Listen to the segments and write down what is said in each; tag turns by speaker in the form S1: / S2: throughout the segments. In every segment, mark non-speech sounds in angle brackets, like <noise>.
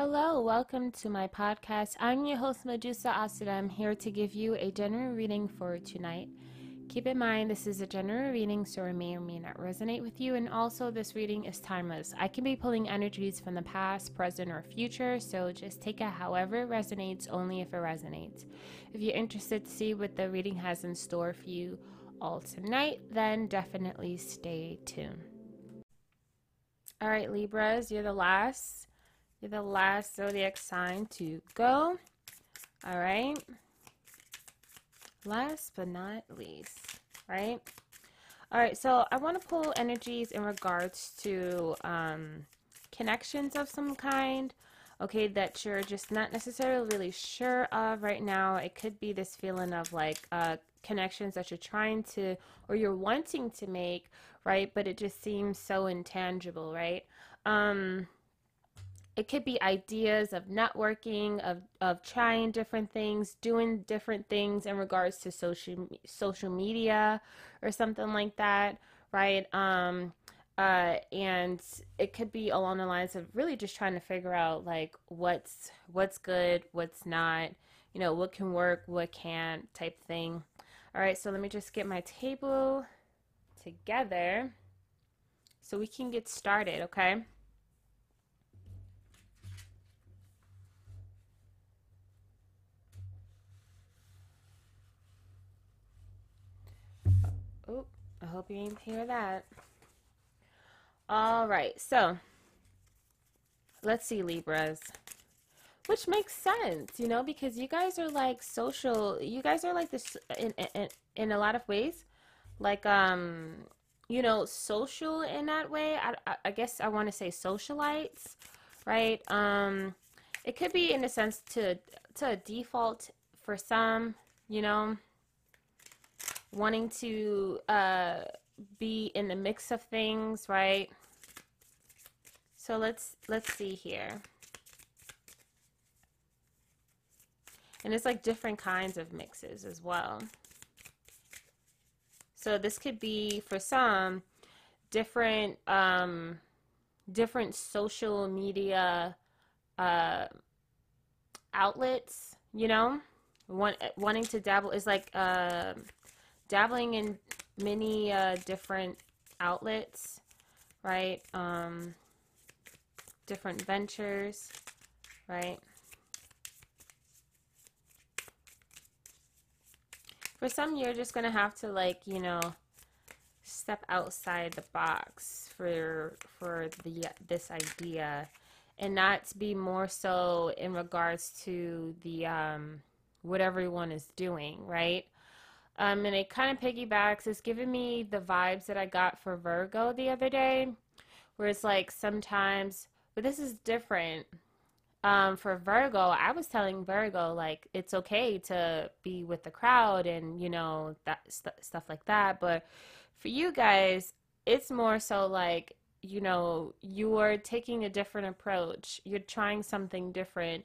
S1: Hello, welcome to my podcast. I'm your host, Medusa Asada. I'm here to give you a general reading for tonight. Keep in mind, this is a general reading, so it may or may not resonate with you. And also, this reading is timeless. I can be pulling energies from the past, present, or future, so just take it however it resonates, only if it resonates. If you're interested to see what the reading has in store for you all tonight, then definitely stay tuned. All right, Libras, you're the last. You're the last zodiac sign to go. All right. Last but not least, right? All right, so I want to pull energies in regards to um, connections of some kind, okay, that you're just not necessarily really sure of right now. It could be this feeling of like uh, connections that you're trying to or you're wanting to make, right? But it just seems so intangible, right? Um, it could be ideas of networking of, of trying different things doing different things in regards to social social media or something like that right? Um uh and it could be along the lines of really just trying to figure out like what's what's good what's not you know what can work what can't type thing. All right so let me just get my table together so we can get started okay Oh, I hope you ain't hear that. All right, so let's see, Libras. Which makes sense, you know, because you guys are like social. You guys are like this in in in a lot of ways, like um, you know, social in that way. I I guess I want to say socialites, right? Um, it could be in a sense to to default for some, you know wanting to uh, be in the mix of things, right? So let's let's see here. And it's like different kinds of mixes as well. So this could be for some different um, different social media uh, outlets, you know, want, wanting to dabble is like uh, dabbling in many uh, different outlets, right? Um, different ventures, right? For some, you're just going to have to, like, you know, step outside the box for for the this idea and not be more so in regards to the um what everyone is doing right um, and it kind of piggybacks. It's giving me the vibes that I got for Virgo the other day, where it's like sometimes, but this is different. Um, for Virgo, I was telling Virgo like it's okay to be with the crowd and you know that st- stuff like that. But for you guys, it's more so like you know you are taking a different approach. You're trying something different,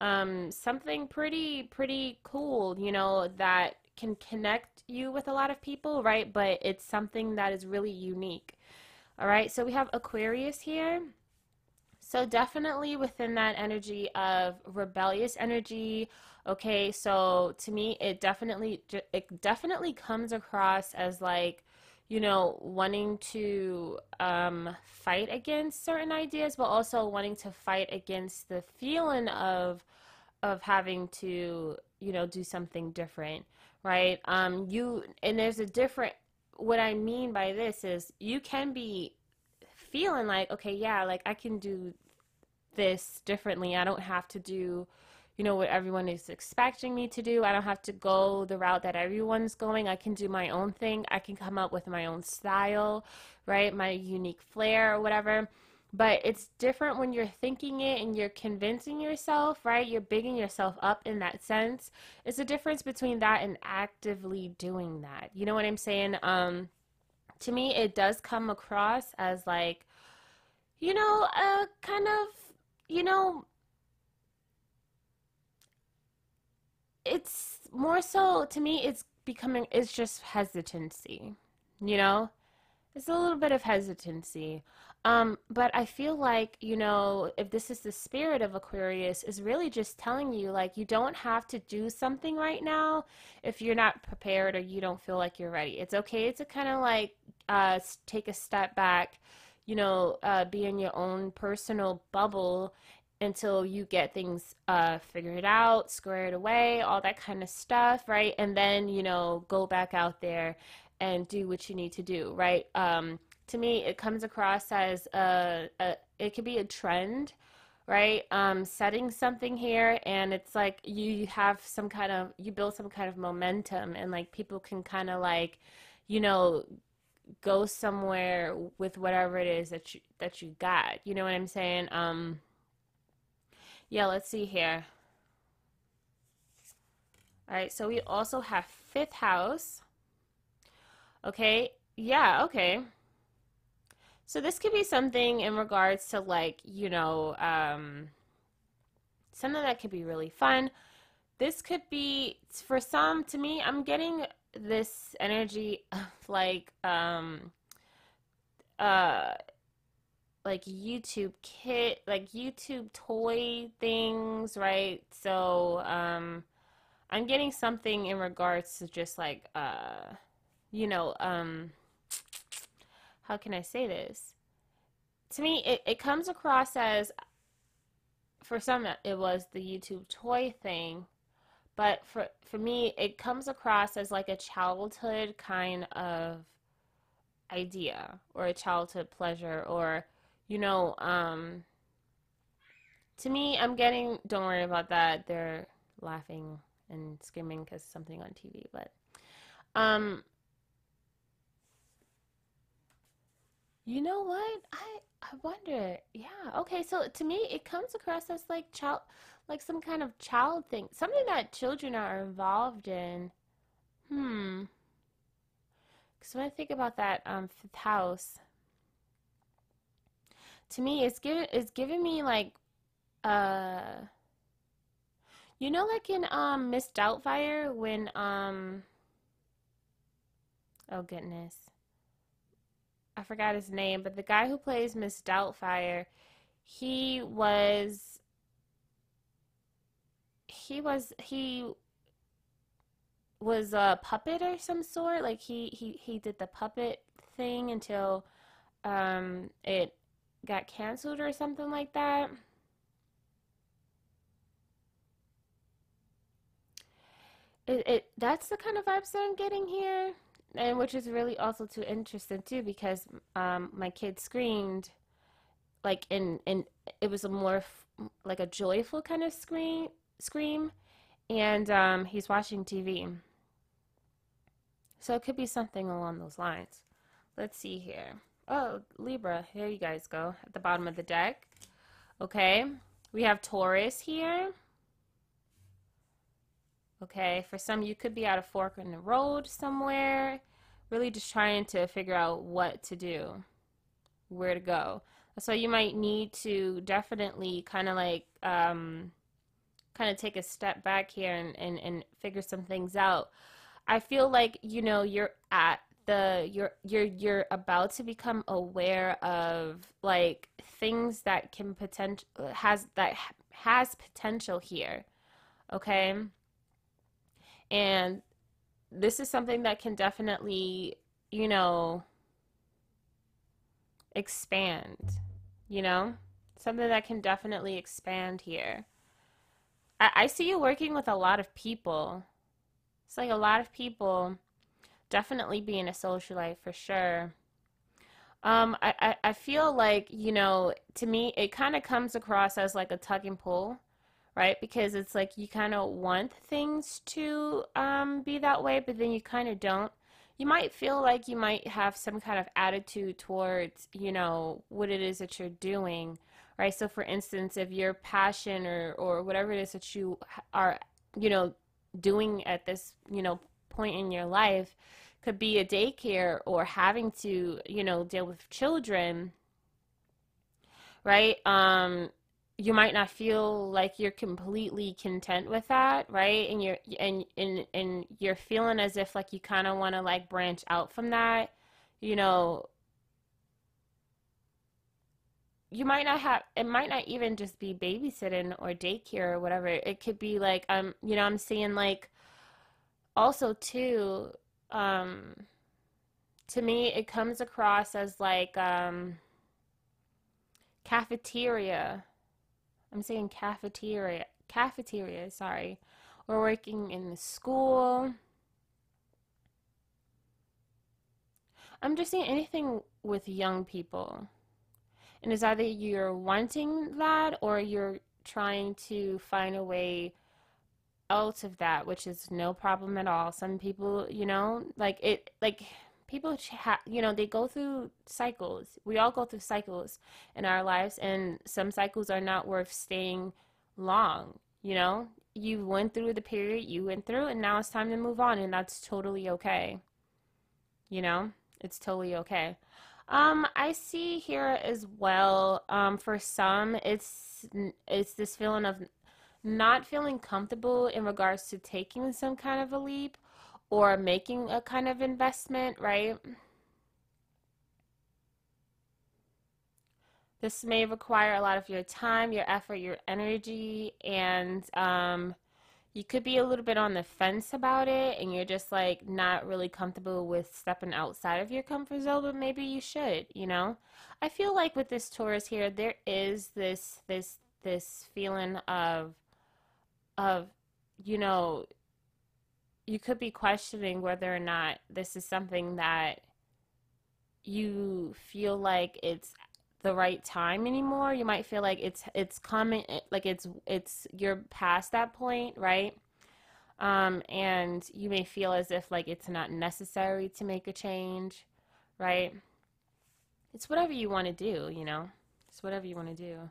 S1: um, something pretty pretty cool. You know that can connect you with a lot of people, right? But it's something that is really unique. All right, so we have Aquarius here. So definitely within that energy of rebellious energy, okay? So to me it definitely it definitely comes across as like you know, wanting to um, fight against certain ideas, but also wanting to fight against the feeling of of having to, you know, do something different right? Um, you and there's a different. What I mean by this is you can be feeling like, okay, yeah, like I can do this differently. I don't have to do, you know, what everyone is expecting me to do. I don't have to go the route that everyone's going. I can do my own thing. I can come up with my own style, right? My unique flair or whatever. But it's different when you're thinking it and you're convincing yourself, right? You're bigging yourself up in that sense. It's a difference between that and actively doing that. You know what I'm saying? Um, to me, it does come across as like, you know, a kind of, you know, it's more so to me, it's becoming, it's just hesitancy, you know? It's a little bit of hesitancy. Um, but I feel like, you know, if this is the spirit of Aquarius, is really just telling you like you don't have to do something right now if you're not prepared or you don't feel like you're ready. It's okay to kind of like uh, take a step back, you know, uh, be in your own personal bubble until you get things uh, figured out, squared away, all that kind of stuff, right? And then, you know, go back out there and do what you need to do, right? Um, to me, it comes across as a, a it could be a trend, right? Um, setting something here, and it's like you have some kind of you build some kind of momentum, and like people can kind of like, you know, go somewhere with whatever it is that you that you got. You know what I'm saying? Um, yeah, let's see here. All right, so we also have fifth house. Okay, yeah, okay. So this could be something in regards to like, you know, um, something that could be really fun. This could be for some to me, I'm getting this energy <laughs> of like um uh like YouTube kit, like YouTube toy things, right? So, um I'm getting something in regards to just like uh you know, um how can I say this? To me, it, it comes across as for some it was the YouTube toy thing, but for for me it comes across as like a childhood kind of idea or a childhood pleasure or you know, um, to me, I'm getting, don't worry about that. They're laughing and screaming because something on TV, but, um, you know what? I, I wonder. Yeah. Okay. So to me, it comes across as like child, like some kind of child thing, something that children are involved in. Hmm. Because when I think about that um, fifth house, to me it's giving it's giving me like uh you know like in um Miss Doubtfire when um oh goodness I forgot his name but the guy who plays Miss Doubtfire he was he was he was a puppet or some sort like he he he did the puppet thing until um it got canceled or something like that. It, it that's the kind of vibes that I'm getting here, and which is really also too interesting too because um, my kid screamed like in in it was a more f- like a joyful kind of scream scream, and um, he's watching TV. So it could be something along those lines. Let's see here. Oh, Libra, here you guys go at the bottom of the deck. Okay, we have Taurus here. Okay, for some, you could be at a fork in the road somewhere, really just trying to figure out what to do, where to go. So you might need to definitely kind of like, um, kind of take a step back here and, and, and figure some things out. I feel like, you know, you're at the you're you're you're about to become aware of like things that can potential has that has potential here okay and this is something that can definitely you know expand you know? Something that can definitely expand here. I, I see you working with a lot of people. It's like a lot of people definitely being a socialite for sure. Um, I, I, I feel like, you know, to me, it kind of comes across as like a tug and pull, right? Because it's like you kind of want things to um, be that way, but then you kind of don't. You might feel like you might have some kind of attitude towards, you know, what it is that you're doing, right? So, for instance, if your passion or, or whatever it is that you are, you know, doing at this, you know, point in your life, could be a daycare or having to, you know, deal with children, right? Um, you might not feel like you're completely content with that, right? And you're and and and you're feeling as if like you kind of want to like branch out from that, you know. you might not have it might not even just be babysitting or daycare or whatever it could be like um you know i'm seeing like also too um to me it comes across as like um cafeteria i'm saying cafeteria cafeteria sorry. Or working in the school. I'm just saying anything with young people. And it's either you're wanting that or you're trying to find a way out of that, which is no problem at all. Some people, you know, like it, like people, ha- you know, they go through cycles. We all go through cycles in our lives, and some cycles are not worth staying long. You know, you went through the period you went through, and now it's time to move on, and that's totally okay. You know, it's totally okay. Um, I see here as well. Um, for some, it's it's this feeling of not feeling comfortable in regards to taking some kind of a leap or making a kind of investment, right? This may require a lot of your time, your effort, your energy, and um, you could be a little bit on the fence about it and you're just like not really comfortable with stepping outside of your comfort zone but maybe you should you know i feel like with this taurus here there is this this this feeling of of you know you could be questioning whether or not this is something that you feel like it's the right time anymore. You might feel like it's it's coming like it's it's you're past that point, right? Um, and you may feel as if like it's not necessary to make a change, right? It's whatever you want to do, you know. It's whatever you want to do.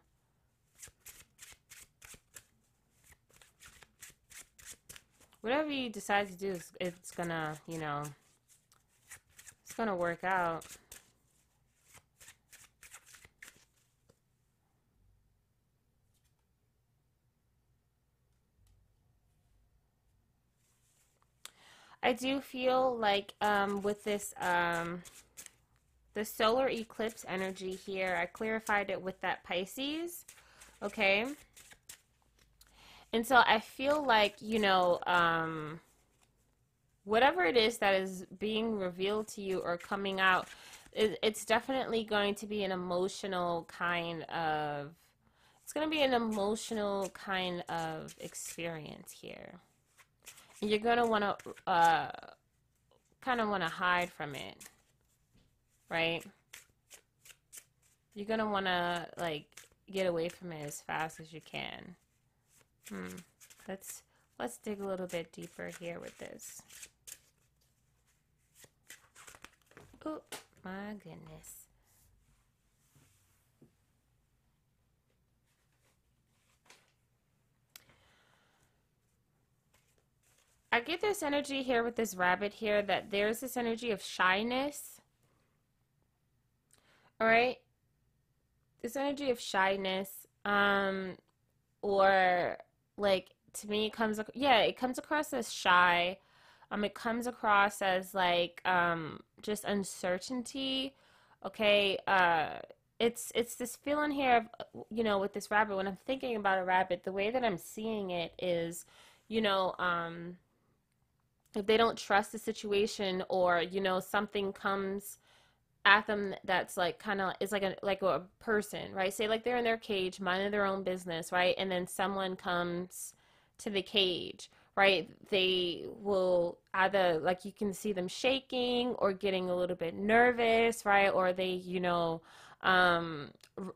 S1: Whatever you decide to do, it's gonna, you know, it's gonna work out. I do feel like um, with this, um, the solar eclipse energy here, I clarified it with that Pisces, okay? And so I feel like, you know, um, whatever it is that is being revealed to you or coming out, it, it's definitely going to be an emotional kind of, it's going to be an emotional kind of experience here you're going to want to uh, kind of want to hide from it, right? You're going to want to, like, get away from it as fast as you can. Hmm. Let's, let's dig a little bit deeper here with this. Oh, my goodness. I get this energy here with this rabbit here that there's this energy of shyness. All right? This energy of shyness um or like to me it comes yeah, it comes across as shy. Um it comes across as like um just uncertainty. Okay? Uh it's it's this feeling here of you know with this rabbit when I'm thinking about a rabbit, the way that I'm seeing it is you know um if they don't trust the situation or you know something comes at them that's like kind of is like a like a person right? Say like they're in their cage minding their own business right? And then someone comes to the cage right? They will either like you can see them shaking or getting a little bit nervous right? Or they you know um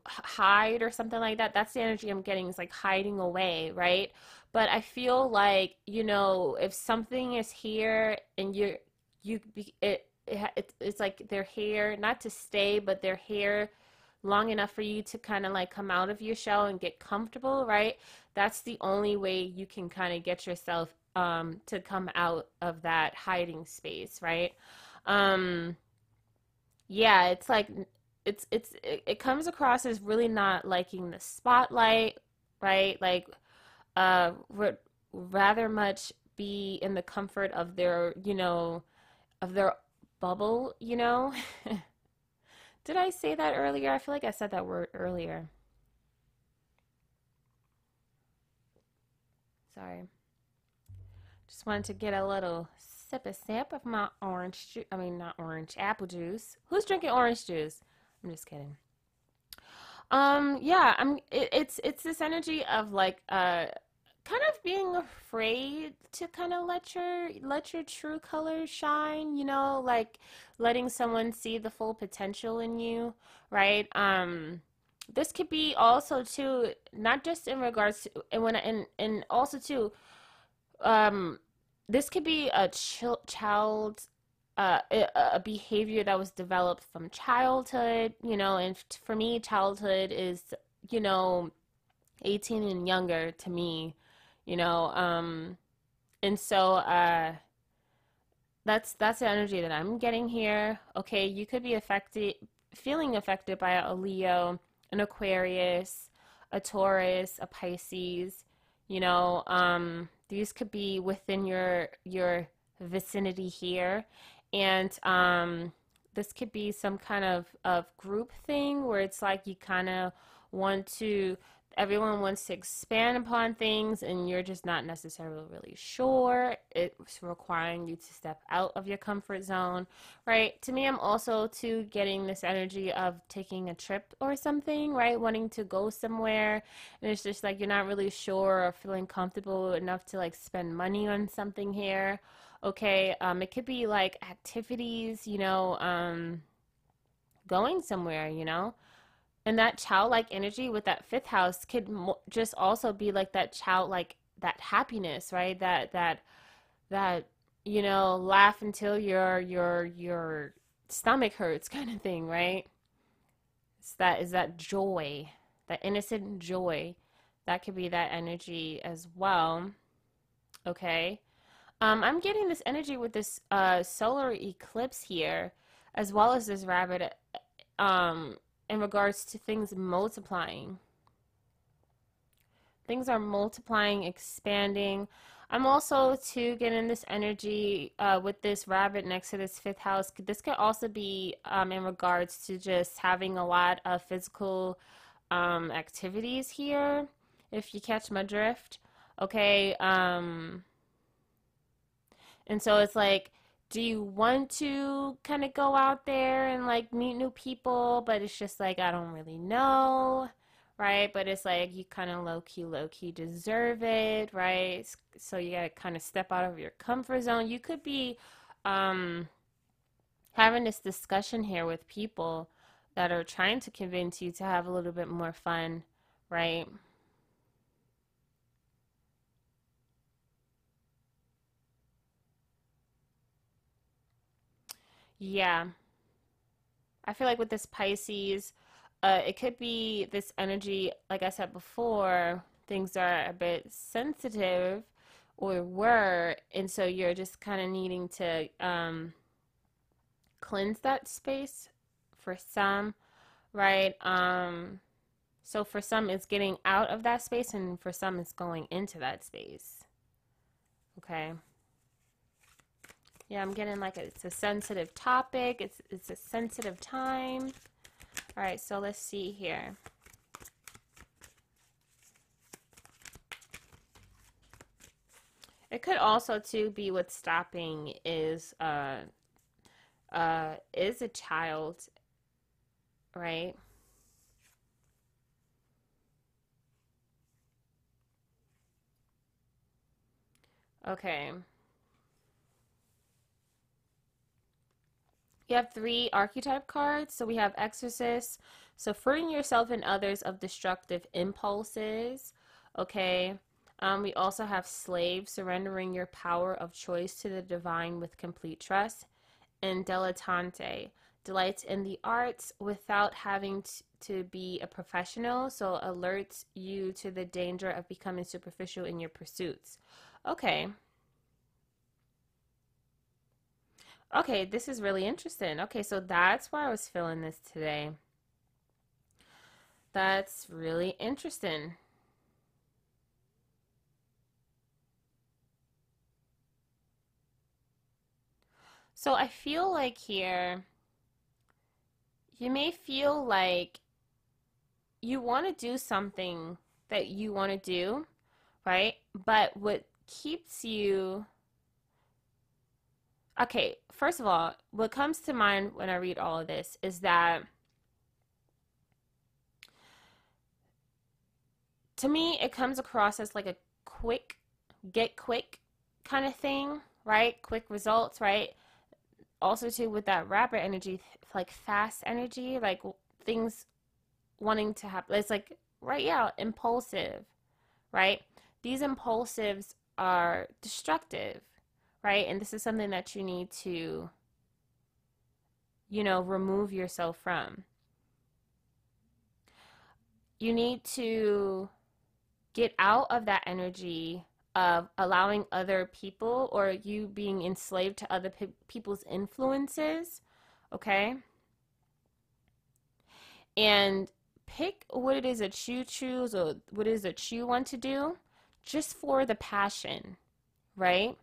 S1: hide or something like that. That's the energy i'm getting is like hiding away right? But I feel like you know if something is here and you're you it, it it's like they're here not to stay but they're here long enough for you to kind of like come out of your shell and get comfortable right? That's the only way you can kind of get yourself um to come out of that hiding space right? Um yeah it's like it's it's it, it comes across as really not liking the spotlight right? Like uh, would rather much be in the comfort of their, you know, of their bubble, you know, <laughs> Did I say that earlier? I feel like I said that word earlier. Sorry. Just wanted to get a little sip a sip of my orange juice. I mean, not orange, apple juice. Who's drinking orange juice? I'm just kidding. Um, yeah, I'm. It, it's it's this energy of like uh, kind of being afraid to kind of let your let your true colors shine. You know, like letting someone see the full potential in you, right? Um, this could be also too not just in regards to and when and and also too um this could be a ch- child uh, a behavior that was developed from childhood, you know, and for me, childhood is, you know, 18 and younger to me, you know, um, and so, uh, that's, that's the energy that I'm getting here. Okay. You could be affected, feeling affected by a Leo, an Aquarius, a Taurus, a Pisces, you know, um, these could be within your, your vicinity here and um, this could be some kind of, of group thing where it's like you kind of want to everyone wants to expand upon things and you're just not necessarily really sure it's requiring you to step out of your comfort zone right? To me i'm also too getting this energy of taking a trip or something right? Wanting to go somewhere and it's just like you're not really sure or feeling comfortable enough to like spend money on something here. Okay um, it could be like activities you know um, going somewhere you know and that childlike energy with that fifth house could mo- just also be like that childlike that happiness right? That that that you know laugh until your your your stomach hurts <laughs> kind of thing right? It's that is that joy that innocent joy. That could be that energy as well. Okay. Um, I'm getting this energy with this uh, solar eclipse here, as well as this rabbit, um, in regards to things multiplying. Things are multiplying, expanding. I'm also too getting this energy uh, with this rabbit next to this fifth house. This could also be um, in regards to just having a lot of physical um, activities here, if you catch my drift. Okay. Um, and so it's like, do you want to kind of go out there and like meet new people? But it's just like, I don't really know, right? But it's like, you kind of low key, low key deserve it, right? So you got to kind of step out of your comfort zone. You could be um, having this discussion here with people that are trying to convince you to have a little bit more fun, right? Yeah. I feel like with this Pisces, uh, it could be this energy, like I said before, things are a bit sensitive or were, and so you're just kind of needing to um, cleanse that space for some, right? Um, so for some, it's getting out of that space, and for some, it's going into that space. Okay. Yeah, I'm getting like a, it's a sensitive topic. It's it's a sensitive time. All right, so let's see here. It could also too be what's stopping is uh uh is a child, right? Okay. You have three archetype cards. So we have Exorcist. So freeing yourself and others of destructive impulses. Okay. Um, we also have Slave, surrendering your power of choice to the divine with complete trust. And Dilettante, delights in the arts without having to be a professional. So alerts you to the danger of becoming superficial in your pursuits. Okay. Okay, this is really interesting. Okay, so that's why I was feeling this today. That's really interesting. So I feel like here you may feel like you want to do something that you want to do, right? But what keeps you Okay, first of all, what comes to mind when I read all of this is that to me it comes across as like a quick get quick kind of thing, right? Quick results, right? Also too with that rabbit energy, like fast energy, like things wanting to happen. It's like right, yeah, impulsive, right? These impulsives are destructive, right? And this is something that you need to, you know, remove yourself from. You need to get out of that energy of allowing other people or you being enslaved to other pe- people's influences, okay? And pick what it is that you choose or what it is that you want to do just for the passion, right?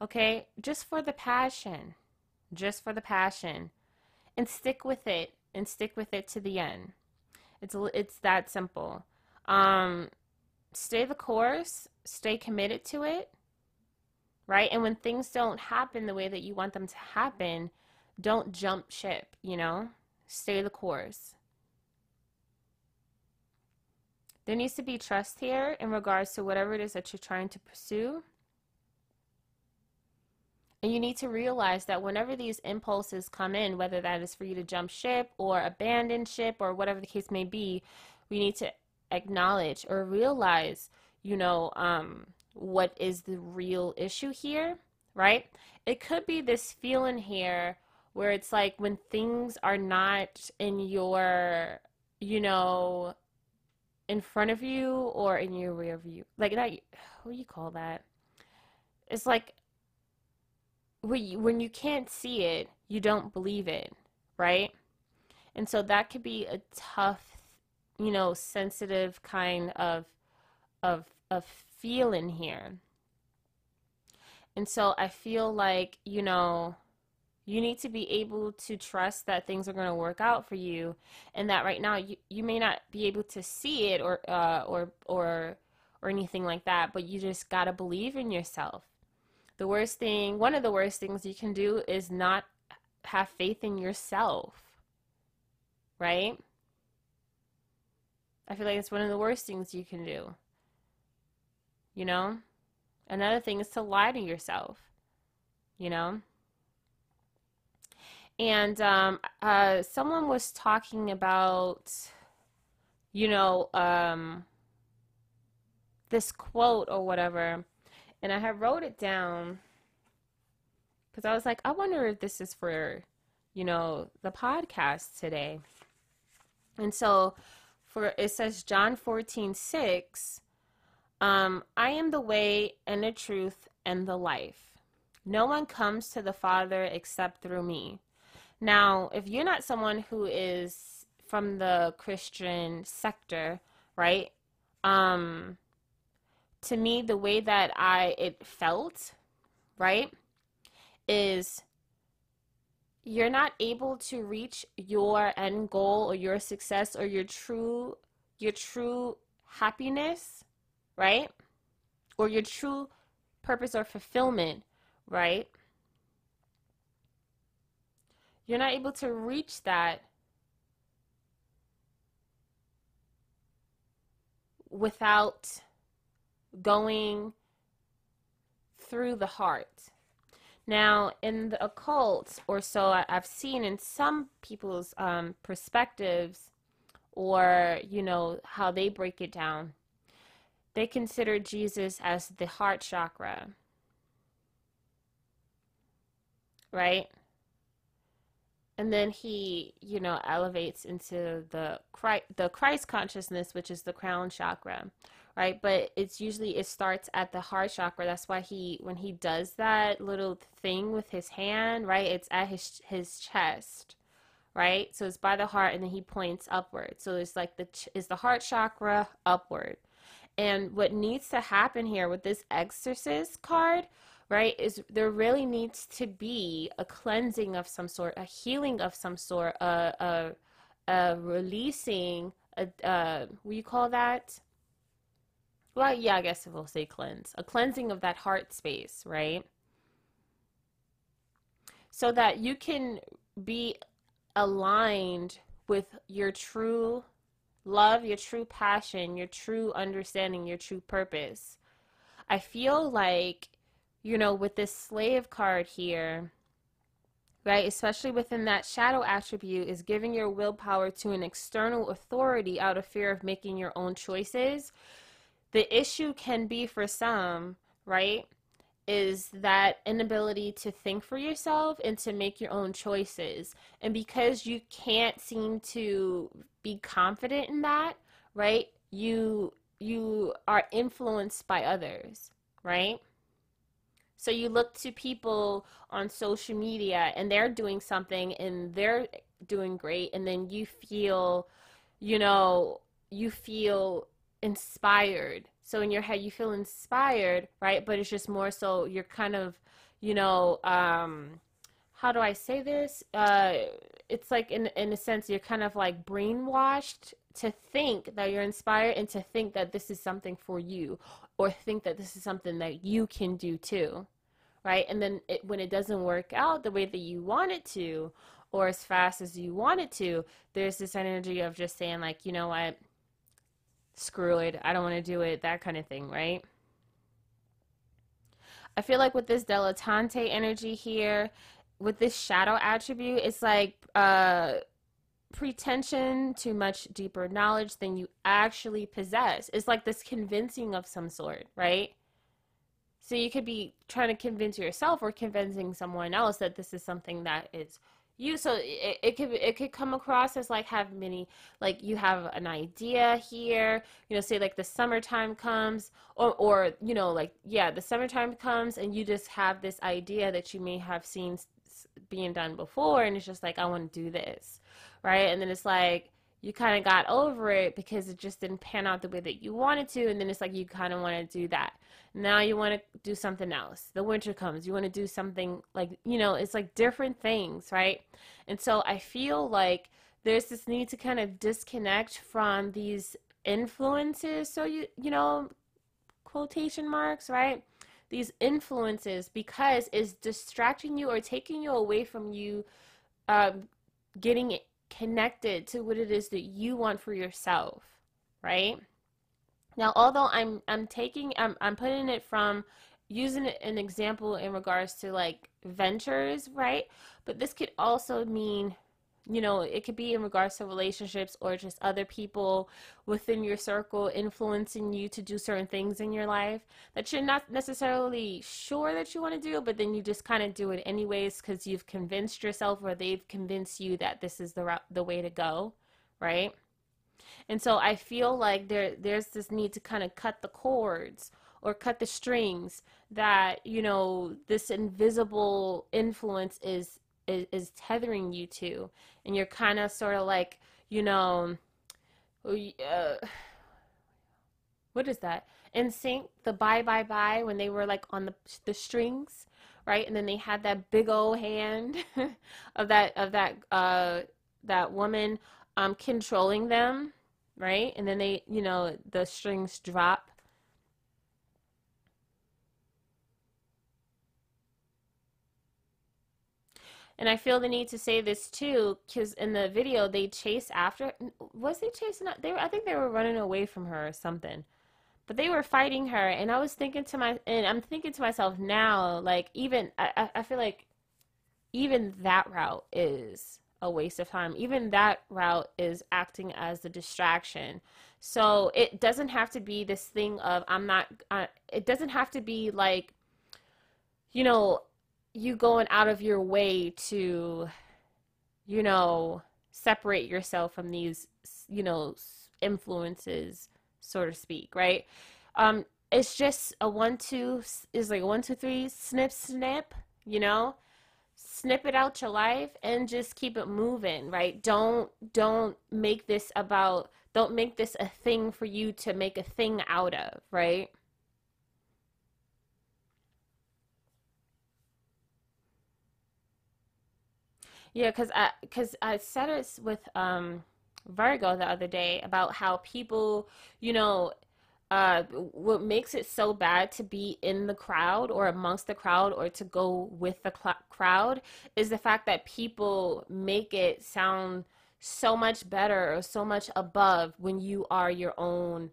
S1: Okay, just for the passion. Just for the passion. And stick with it and stick with it to the end. It's it's that simple. Um stay the course, stay committed to it. Right? And when things don't happen the way that you want them to happen, don't jump ship, you know? Stay the course. There needs to be trust here in regards to whatever it is that you're trying to pursue. And you need to realize that whenever these impulses come in, whether that is for you to jump ship or abandon ship or whatever the case may be, we need to acknowledge or realize, you know, um, what is the real issue here, right? It could be this feeling here where it's like when things are not in your, you know, in front of you or in your rear view. Like that, what do you call that? It's like when you, when you can't see it, you don't believe it, right? And so that could be a tough, you know, sensitive kind of of of feeling here. And so I feel like, you know, you need to be able to trust that things are going to work out for you and that right now you, you may not be able to see it or uh, or or or anything like that, but you just got to believe in yourself the worst thing, one of the worst things you can do is not have faith in yourself. Right? I feel like it's one of the worst things you can do. You know? Another thing is to lie to yourself. You know? And um, uh, someone was talking about, you know, um, this quote or whatever and I have wrote it down because I was like, I wonder if this is for, you know, the podcast today. And so for it says John 14, 6, um, I am the way and the truth and the life. No one comes to the Father except through me. Now, if you're not someone who is from the Christian sector, right? Um, to me the way that I it felt, right, is you're not able to reach your end goal or your success or your true your true happiness, right? Or your true purpose or fulfillment, right? You're not able to reach that without going through the heart. Now, in the occult, or so I've seen in some people's um, perspectives, or you know how they break it down, they consider Jesus as the heart chakra, right? And then he, you know, elevates into the Christ, the Christ consciousness, which is the crown chakra, right? But it's usually it starts at the heart chakra. That's why he when he does that little thing with his hand, right? It's at his his chest, right? So it's by the heart, and then he points upward. So it's like the is the heart chakra upward. And what needs to happen here with this exorcist card, right is there really needs to be a cleansing of some sort a healing of some sort a a, a releasing a what do you call that well yeah i guess we'll say cleanse a cleansing of that heart space right so that you can be aligned with your true love your true passion your true understanding your true purpose i feel like you know, with this slave card here, right, especially within that shadow attribute, is giving your willpower to an external authority out of fear of making your own choices. The issue can be for some, right, is that inability to think for yourself and to make your own choices. And because you can't seem to be confident in that, right, you you are influenced by others, right? So you look to people on social media and they're doing something and they're doing great and then you feel, you know, you feel inspired. So in your head you feel inspired, right? But it's just more so you're kind of, you know, um how do I say this? Uh it's like in in a sense you're kind of like brainwashed to think that you're inspired and to think that this is something for you or think that this is something that you can do too right and then it, when it doesn't work out the way that you want it to or as fast as you want it to there's this energy of just saying like you know what screw it i don't want to do it that kind of thing right i feel like with this dilettante energy here with this shadow attribute it's like uh pretension to much deeper knowledge than you actually possess. It's like this convincing of some sort, right? So you could be trying to convince yourself or convincing someone else that this is something that is you so it, it could it could come across as like have many like you have an idea here you know say like the summertime comes or or you know like yeah the summertime comes and you just have this idea that you may have seen being done before and it's just like I want to do this right? And then it's like you kind of got over it because it just didn't pan out the way that you wanted to. And then it's like you kind of want to do that. Now you want to do something else. The winter comes, you want to do something like, you know, it's like different things, right? And so I feel like there's this need to kind of disconnect from these influences. So, you, you know, quotation marks, right? These influences because it's distracting you or taking you away from you um, getting connected to what it is that you want for yourself, right? Now, although I'm I'm taking I'm I'm putting it from using an example in regards to like ventures, right? But this could also mean you know, it could be in regards to relationships or just other people within your circle influencing you to do certain things in your life that you're not necessarily sure that you want to do, but then you just kind of do it anyways because you've convinced yourself or they've convinced you that this is the route, the way to go, right? And so I feel like there there's this need to kind of cut the cords or cut the strings that you know this invisible influence is is, is tethering you to. And you're kind of sort of like you know uh, what is that? NSYNC the bye bye bye when they were like on the the strings right? And then they had that big old hand <laughs> of that of that uh that woman um controlling them right? And then they you know the strings drop And I feel the need to say this too, because in the video they chase after. Was they chasing? They were. I think they were running away from her or something. But they were fighting her, and I was thinking to my, and I'm thinking to myself now, like even I, I feel like even that route is a waste of time. Even that route is acting as a distraction. So it doesn't have to be this thing of I'm not. It doesn't have to be like, you know, you going out of your way to, you know, separate yourself from these, you know, influences, so to speak, right? Um, it's just a one two is like a one two three snip snip, you know, snip it out your life and just keep it moving, right? Don't don't make this about don't make this a thing for you to make a thing out of, right? Yeah, because I because I said it with um Virgo the other day about how people, you know, uh what makes it so bad to be in the crowd or amongst the crowd or to go with the cl- crowd is the fact that people make it sound so much better or so much above when you are your own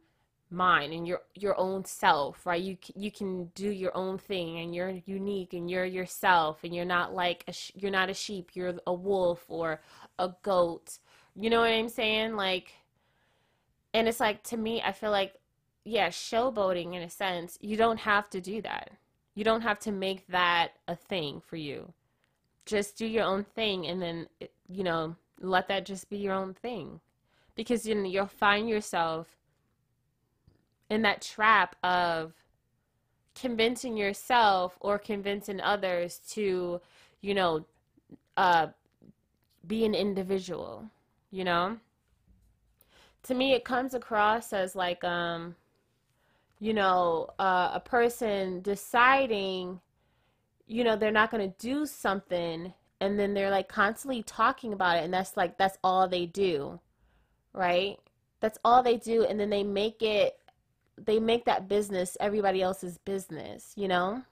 S1: mind and your your own self right you you can do your own thing and you're unique and you're yourself and you're not like a you're not a sheep you're a wolf or a goat you know what i'm saying like and it's like to me i feel like yeah, showboating in a sense, you don't have to do that. You don't have to make that a thing for you. Just do your own thing and then, you know, let that just be your own thing. Because you know, you'll find yourself in that trap of convincing yourself or convincing others to, you know, uh, be an individual, you know? To me, it comes across as like, um, you know, uh, a person deciding, you know, they're not going to do something and then they're like constantly talking about it and that's like that's all they do. Right? That's all they do and then they make it they make that business everybody else's business, you know?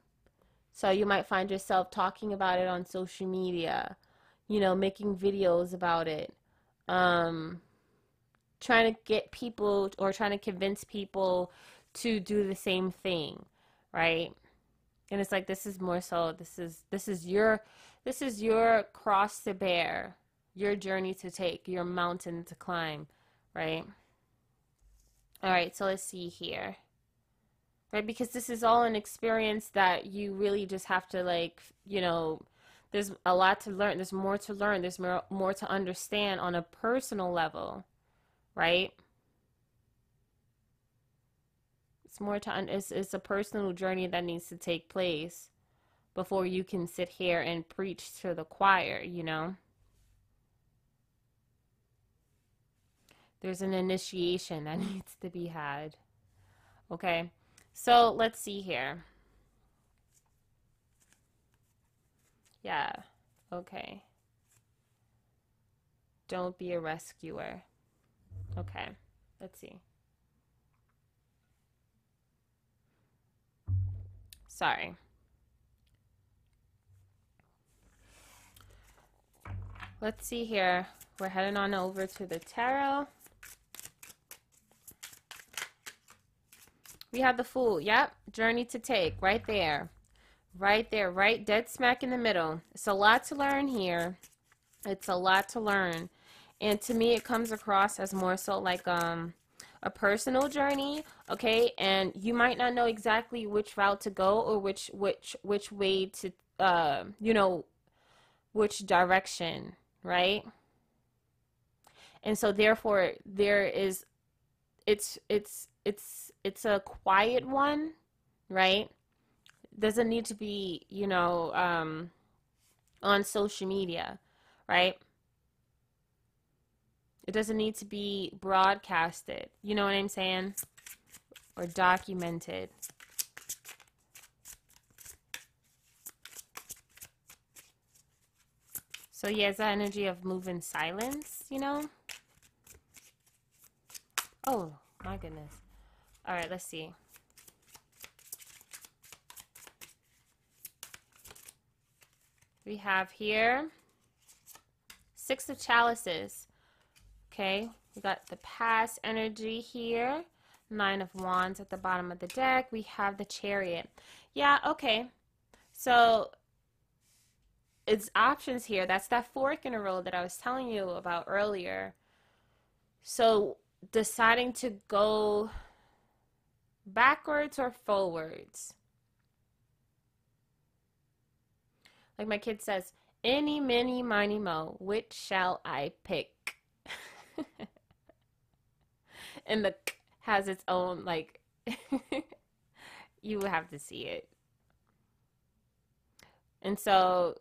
S1: So you might find yourself talking about it on social media, you know, making videos about it. Um trying to get people or trying to convince people to do the same thing, right? And it's like this is more so this is this is your this is your cross to bear, your journey to take, your mountain to climb, right? All right, so let's see here. Right? Because this is all an experience that you really just have to like, you know, there's a lot to learn. There's more to learn. There's more more to understand on a personal level, right? It's more to it's, it's a personal journey that needs to take place before you can sit here and preach to the choir, you know? There's an initiation that <laughs> needs to be had. Okay, so let's see here. Yeah, okay. Don't be a rescuer. Okay, let's see. Sorry. Let's see here. We're heading on over to the tarot. We have the Fool. Yep. Journey to take. Right there. Right there. Right dead smack in the middle. It's a lot to learn here. It's a lot to learn. And to me, it comes across as more so like um a personal journey, okay? And you might not know exactly which route to go or which which which way to uh, you know, which direction, right? And so therefore there is it's it's it's it's a quiet one, right? Doesn't need to be, you know, um on social media, right? It doesn't need to be broadcasted. You know what I'm saying? Or documented. So yeah, it's that energy of moving silence, you know? Oh, my goodness. All right, let's see. We have here Six of Chalices. Okay, we got the past energy here. Nine of Wands at the bottom of the deck. We have the Chariot. Yeah, okay. So it's options here. That's that fork in a road that I was telling you about earlier. So deciding to go backwards or forwards. Like my kid says, any, mini, miny, mo, which shall I pick? <laughs> and the k has its own like <laughs> you have to see it. And so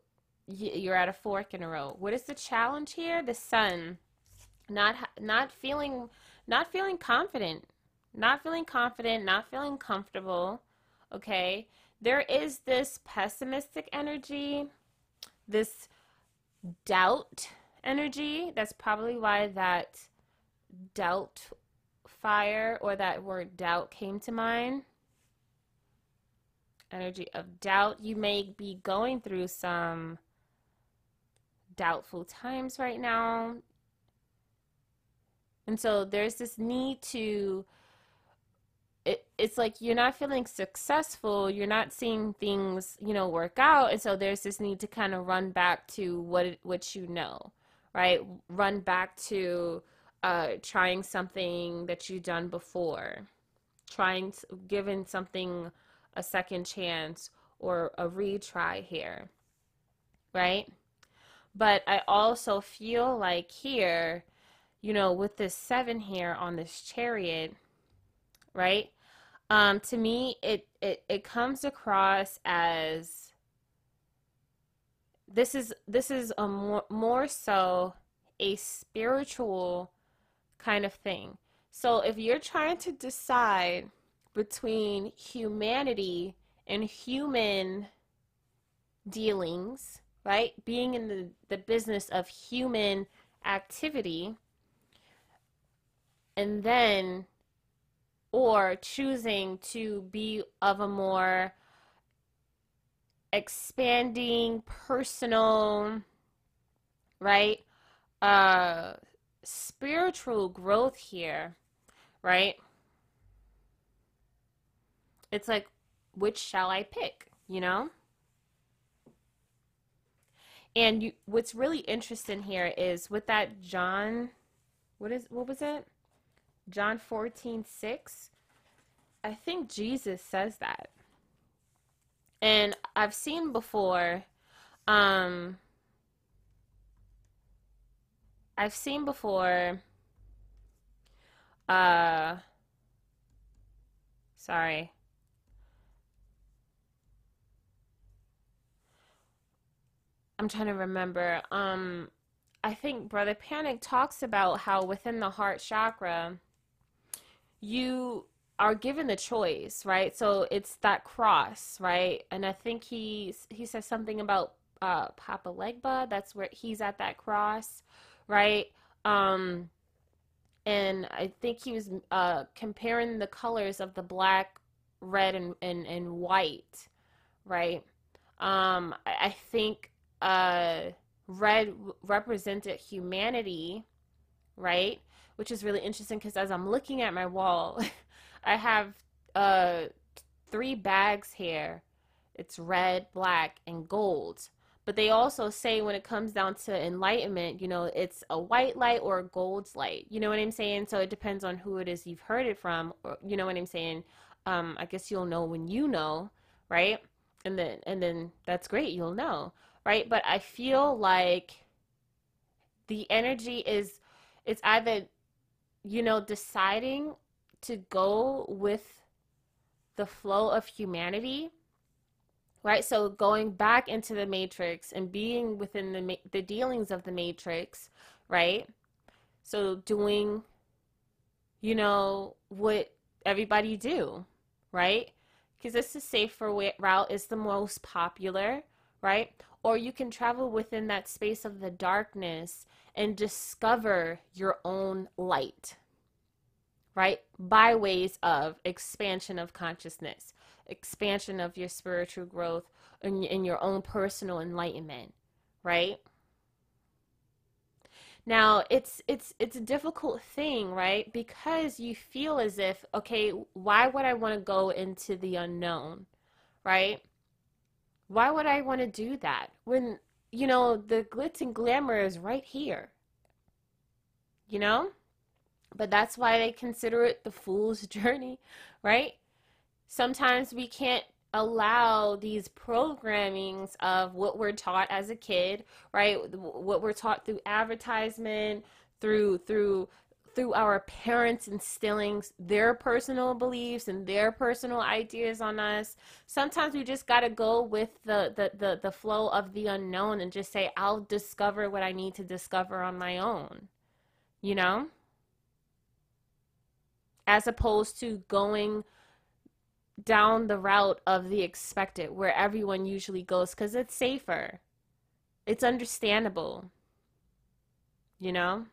S1: you're at a fork in a road. What is the challenge here? The sun not not feeling not feeling confident. Not feeling confident, not feeling comfortable. Okay? There is this pessimistic energy, this doubt energy. That's probably why that doubt fire or that word doubt came to mind. Energy of doubt. You may be going through some doubtful times right now. And so there's this need to it, it's like you're not feeling successful you're not seeing things you know work out and so there's this need to kind of run back to what what you know right? Run back to uh, trying something that you've done before. Trying to, giving something a second chance or a retry here right? But i also feel like here you know with this seven here on this chariot right? Um, to me, it, it it comes across as this is this is a more more so a spiritual kind of thing. So if you're trying to decide between humanity and human dealings, right? Being in the, the business of human activity, and then or choosing to be of a more expanding personal right uh spiritual growth here right? It's like which shall i pick you know? And you what's really interesting here is with that john what is what was it John 14, 6. I think Jesus says that. And I've seen before, um, I've seen before, uh, sorry. I'm trying to remember. Um, I think Brother Panic talks about how within the heart chakra, you are given the choice, right? So it's that cross, right? And I think he he says something about uh, Papa Legba. That's where he's at that cross, right? Um, and I think he was uh, comparing the colors of the black, red, and and, and white, right? Um, I, think uh, red represented humanity, right? Which is really interesting because as I'm looking at my wall, <laughs> I have uh, three bags here. It's red, black, and gold. But they also say when it comes down to enlightenment, you know, it's a white light or a gold light. You know what I'm saying? So it depends on who it is you've heard it from. Or, you know what I'm saying? Um, I guess you'll know when you know, right? And then and then that's great. You'll know, right? But I feel like the energy is it's either you know, deciding to go with the flow of humanity, right? So going back into the matrix and being within the the dealings of the matrix, right? So doing you know what everybody do, right? Because it's the safer way, route, is the most popular, right? Or you can travel within that space of the darkness and discover your own light, right? By ways of expansion of consciousness, expansion of your spiritual growth, and in your own personal enlightenment, right? Now, it's it's it's a difficult thing, right? Because you feel as if, okay, why would I want to go into the unknown, right? Why would I want to do that when you know, the glitz and glamour is right here. You know? But that's why they consider it the fool's <laughs> journey, right? Sometimes we can't allow these programmings of what we're taught as a kid, right? What we're taught through advertisement, through through through our parents instilling their personal beliefs and their personal ideas on us sometimes we just got to go with the, the, the the flow of the unknown and just say i'll discover what i need to discover on my own you know as opposed to going down the route of the expected where everyone usually goes because it's safer It's understandable. You know?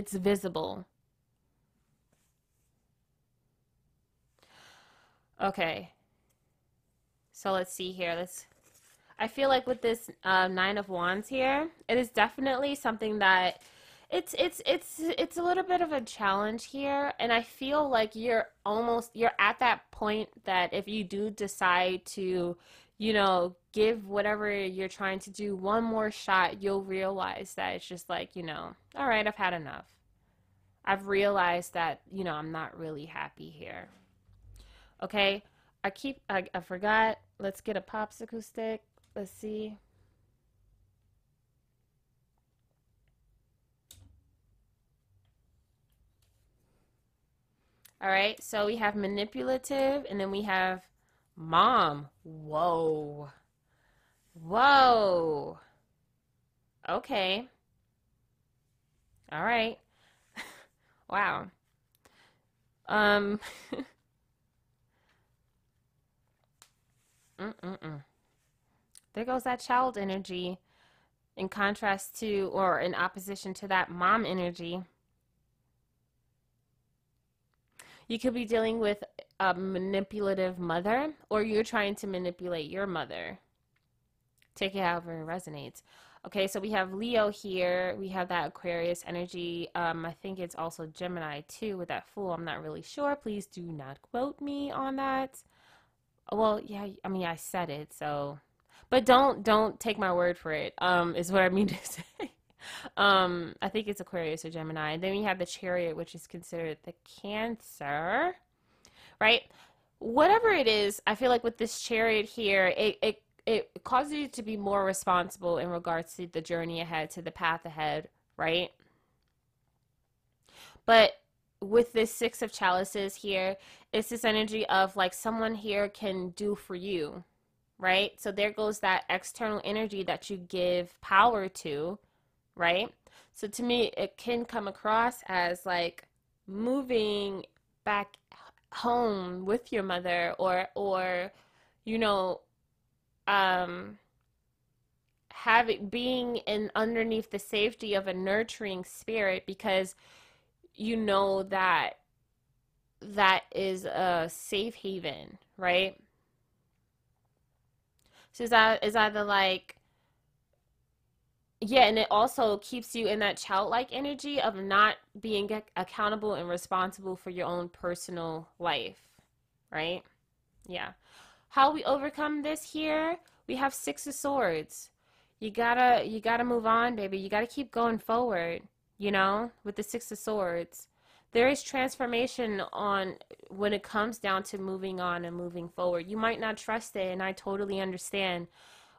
S1: It's visible. Okay. So let's see here. Let's I feel like with this uh, nine of wands here, it is definitely something that it's it's it's it's a little bit of a challenge here and i feel like you're almost you're at that point that if you do decide to you know give whatever you're trying to do one more shot you'll realize that it's just like you know all right i've had enough. I've realized that you know i'm not really happy here. Okay? I keep i, I forgot. Let's get a popsicle stick. Let's see. All right, so we have manipulative and then we have mom. Whoa. Whoa. Okay. All right. <laughs> wow. Um. <laughs> Mm-mm-mm. There goes that child energy in contrast to or in opposition to that mom energy. You could be dealing with a manipulative mother, or you're trying to manipulate your mother. Take it however it resonates. Okay, so we have Leo here. We have that Aquarius energy. Um, I think it's also Gemini too with that Fool. I'm not really sure. Please do not quote me on that. Well, yeah, I mean I said it, so but don't don't take my word for it. Um, is what I mean to <laughs> say. Um, I think it's Aquarius or Gemini. And then we have the Chariot, which is considered the Cancer, right? Whatever it is, I feel like with this Chariot here, it it it causes you to be more responsible in regards to the journey ahead, to the path ahead, right? But with this six of chalices here, it's this energy of like someone here can do for you, right? So there goes that external energy that you give power to, right? So to me, it can come across as like moving back home with your mother or or you know um having being in underneath the safety of a nurturing spirit because you know that that is a safe haven right? So is that is either like yeah, and it also keeps you in that childlike energy of not being accountable and responsible for your own personal life, right? Yeah. How we overcome this here? We have 6 of swords. You got to you got to move on, baby. You got to keep going forward, you know, with the 6 of swords. There is transformation on when it comes down to moving on and moving forward. You might not trust it, and I totally understand.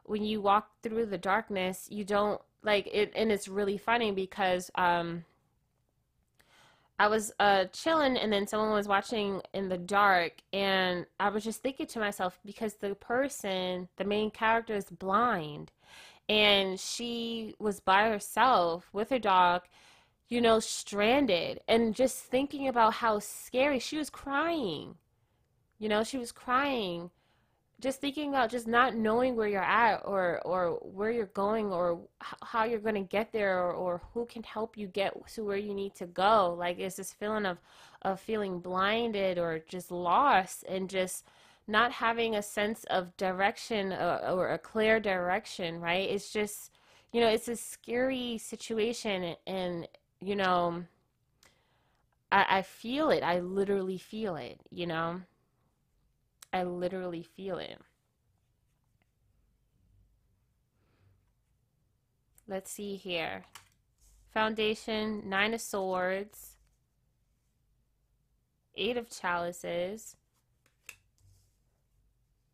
S1: When you walk through the darkness, you don't like it and it's really funny because um I was uh chilling and then someone was watching in the dark and I was just thinking to myself because the person, the main character is blind and she was by herself with her dog, you know, stranded and just thinking about how scary she was crying. You know, she was crying just thinking about just not knowing where you're at or or where you're going or how you're going to get there or, or who can help you get to where you need to go. Like it's this feeling of of feeling blinded or just lost and just not having a sense of direction or, uh, or a clear direction right? It's just you know it's a scary situation and you know I, I feel it. I literally feel it you know I literally feel it. Let's see here. Foundation, Nine of Swords, Eight of Chalices,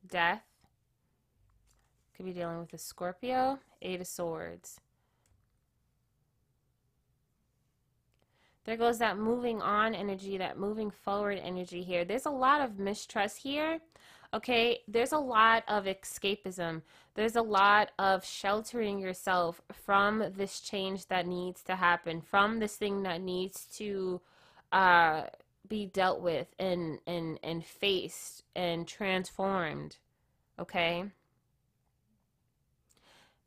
S1: Death. Could be dealing with a Scorpio, Eight of Swords. there goes that moving on energy, that moving forward energy here. There's a lot of mistrust here. Okay, there's a lot of escapism. There's a lot of sheltering yourself from this change that needs to happen, from this thing that needs to uh, be dealt with and, and, and faced and transformed. Okay?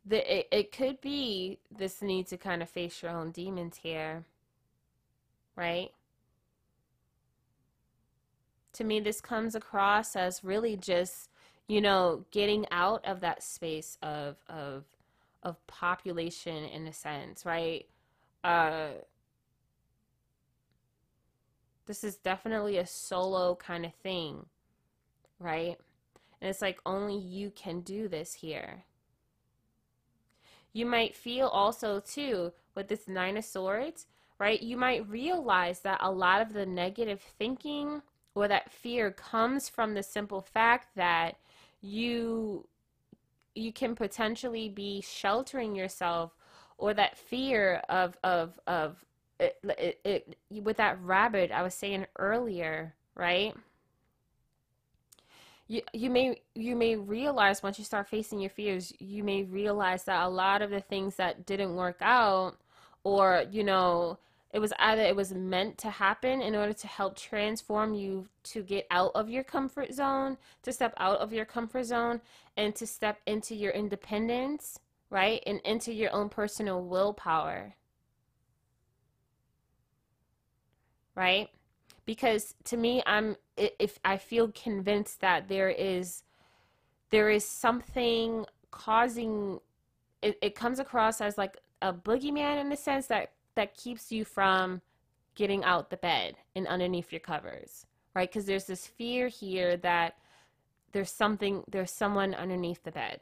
S1: the it, it could be this need to kind of face your own demons here right to me this comes across as really just you know getting out of that space of of of population in a sense right? Uh this is definitely a solo kind of thing right? And it's like only you can do this here. You might feel also too with this nine of swords right you might realize that a lot of the negative thinking or that fear comes from the simple fact that you you can potentially be sheltering yourself or that fear of of of it, it, it, with that rabbit I was saying earlier, right? You, you may you may realize once you start facing your fears, you may realize that a lot of the things that didn't work out, or you know, it was either it was meant to happen in order to help transform you to get out of your comfort zone, to step out of your comfort zone and to step into your independence, right? And into your own personal willpower. Right? Because to me I'm if I feel convinced that there is there is something causing it, it comes across as like a boogeyman in the sense that that keeps you from getting out the bed and underneath your covers, right? Because there's this fear here that there's something, there's someone underneath the bed.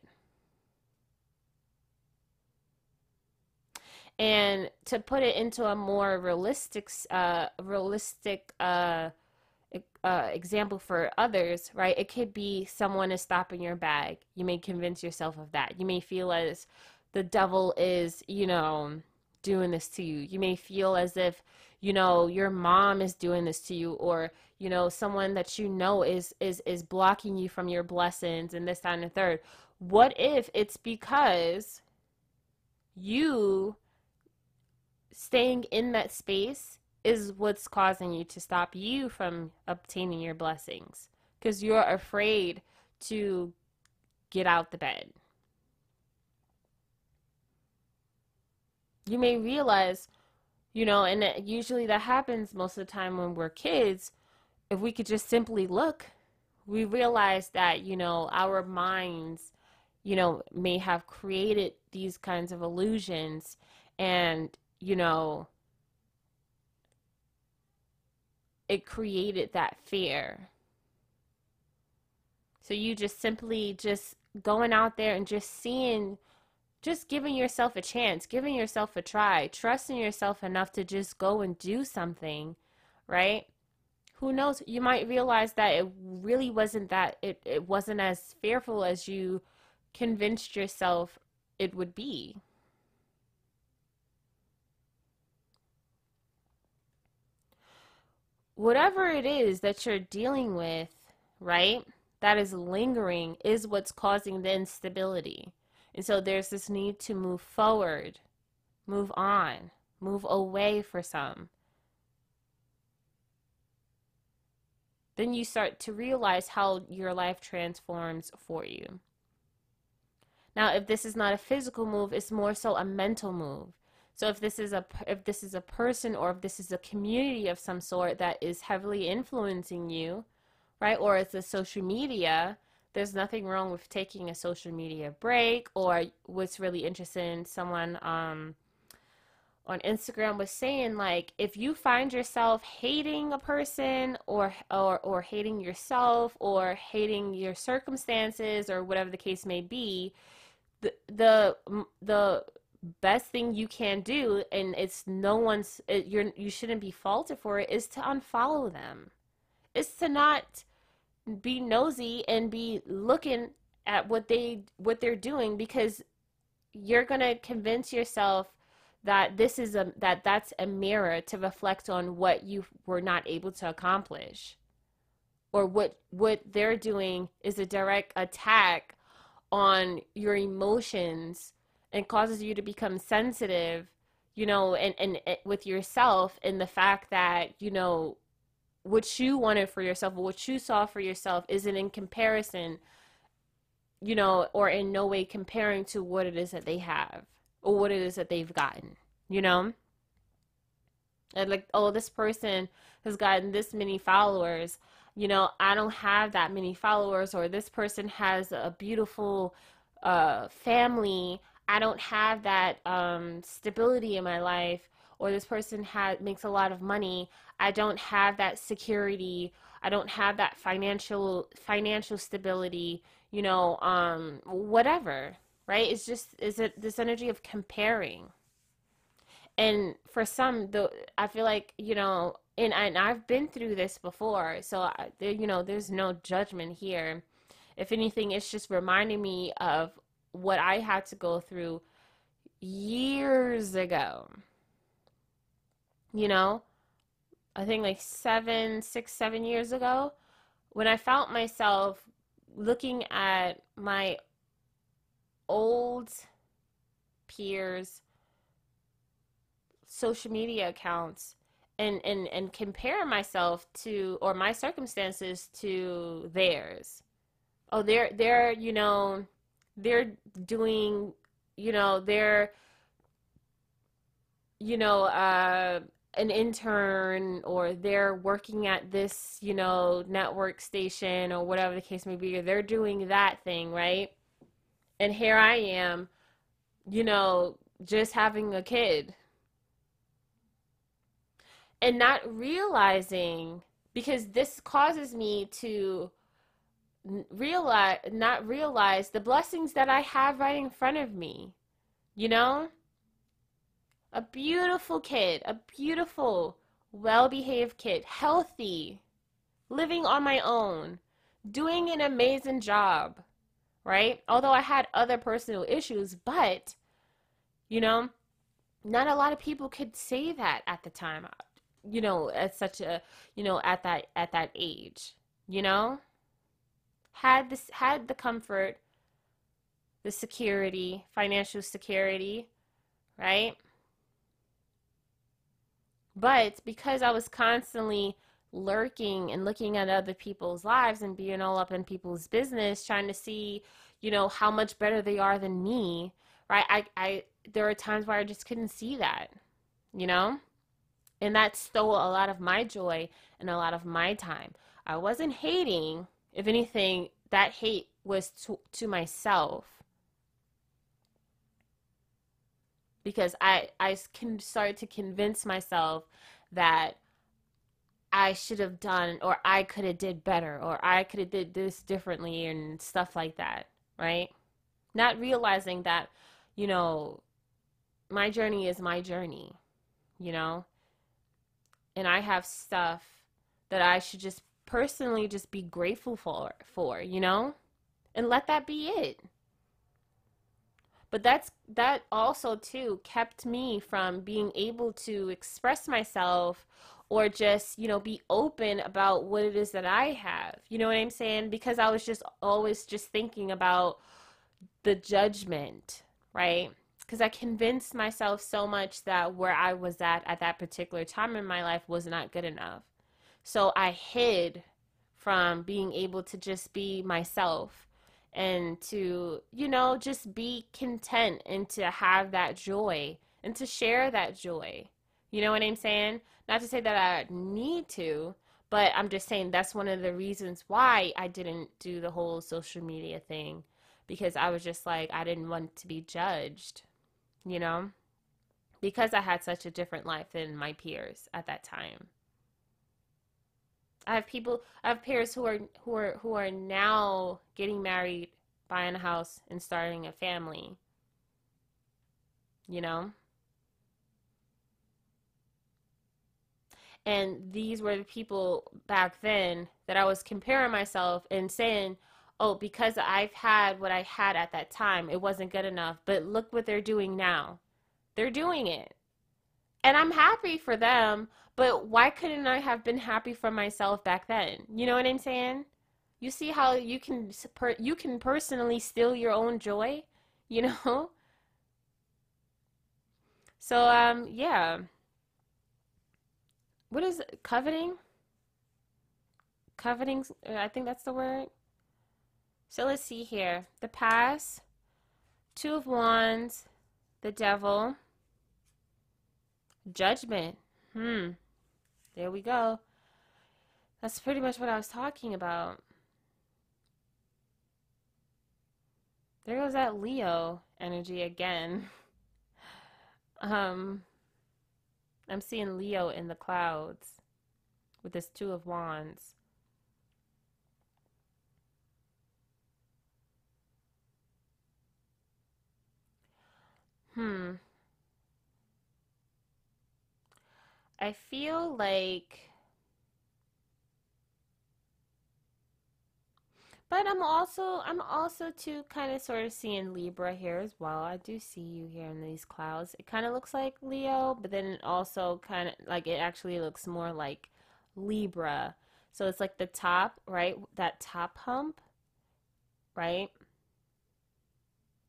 S1: And to put it into a more realistic, uh, realistic uh, uh, example for others, right? It could be someone is stopping your bag. You may convince yourself of that. You may feel as the devil is, you know, doing this to you. You may feel as if, you know, your mom is doing this to you or, you know, someone that you know is is is blocking you from your blessings and this, that, and the third. What if it's because you staying in that space is what's causing you to stop you from obtaining your blessings? Because you're afraid to get out the bed. You may realize, you know, and usually that happens most of the time when we're kids. If we could just simply look, we realize that, you know, our minds, you know, may have created these kinds of illusions and, you know, it created that fear. So you just simply just going out there and just seeing just giving yourself a chance, giving yourself a try, trusting yourself enough to just go and do something, right? Who knows? You might realize that it really wasn't that, it, it wasn't as fearful as you convinced yourself it would be. Whatever it is that you're dealing with, right, that is lingering is what's causing the instability and so there's this need to move forward, move on, move away for some. Then you start to realize how your life transforms for you. Now, if this is not a physical move, it's more so a mental move. So if this is a if this is a person or if this is a community of some sort that is heavily influencing you, right? Or it's a social media, there's nothing wrong with taking a social media break or what's really interesting someone um on Instagram was saying like if you find yourself hating a person or or or hating yourself or hating your circumstances or whatever the case may be the the the best thing you can do and it's no one's it, you're you shouldn't be faulted for it is to unfollow them. Is to not be nosy and be looking at what they what they're doing because you're going to convince yourself that this is a that that's a mirror to reflect on what you were not able to accomplish or what what they're doing is a direct attack on your emotions and causes you to become sensitive you know and and, and with yourself and the fact that you know what you wanted for yourself or what you saw for yourself isn't in comparison you know, or in no way comparing to what it is that they have or what it is that they've gotten, you know? And like, oh, this person has gotten this many followers. You know, I don't have that many followers, or this person has a beautiful uh, family. I don't have that um, stability in my life, or this person has makes a lot of money. I don't have that security. I don't have that financial financial stability. You know, um, whatever. Right? It's just is it this energy of comparing and for some though i feel like you know and, and i've been through this before so I, you know there's no judgment here if anything it's just reminding me of what i had to go through years ago you know i think like seven six seven years ago when i found myself looking at my old peers social media accounts and and and compare myself to or my circumstances to theirs. Oh they're they're you know they're doing you know they're you know uh an intern or they're working at this you know network station or whatever the case may be or they're doing that thing right and here i am you know just having a kid and not realizing because this causes me to realize not realize the blessings that I have right in front of me. You know? A beautiful kid, a beautiful, well-behaved kid, healthy, living on my own, doing an amazing job, right? Although I had other personal issues, but you know, not a lot of people could say that at the time you know at such a you know at that at that age you know had this had the comfort the security financial security right but because i was constantly lurking and looking at other people's lives and being all up in people's business trying to see you know how much better they are than me right i i there are times where i just couldn't see that you know and that stole a lot of my joy and a lot of my time. I wasn't hating. If anything, that hate was to, to myself. Because I, I can start to convince myself that I should have done or I could have did better or I could have did this differently and stuff like that, right? Not realizing that, you know, my journey is my journey, you know? and I have stuff that I should just personally just be grateful for for, you know? And let that be it. But that's that also too kept me from being able to express myself or just, you know, be open about what it is that I have. You know what I'm saying? Because I was just always just thinking about the judgment, right? because I convinced myself so much that where I was at at that particular time in my life was not good enough. So I hid from being able to just be myself and to, you know, just be content and to have that joy and to share that joy. You know what I'm saying? Not to say that I need to, but I'm just saying that's one of the reasons why I didn't do the whole social media thing because I was just like, I didn't want to be judged you know, because I had such a different life than my peers at that time. I have people, I have peers who are who are who are now getting married, buying a house, and starting a family. You know. And these were the people back then that I was comparing myself and saying, oh, because I've had what I had at that time, it wasn't good enough. But look what they're doing now. They're doing it. And I'm happy for them, but why couldn't I have been happy for myself back then? You know what I'm saying? You see how you can you can personally steal your own joy, <laughs> you know? So um yeah. What is it? coveting? Coveting, I think that's the word So let's see here. The past, Two of Wands, the Devil, Judgment. Hmm. There we go. That's pretty much what I was talking about. There goes that Leo energy again. <laughs> Um, I'm seeing Leo in the clouds with this Two of Wands. Hmm. I feel like But I'm also I'm also too kind of sort of seeing Libra here as well. I do see you here in these clouds. It kind of looks like Leo, but then it also kind of like it actually looks more like Libra. So it's like the top, right? That top hump, right?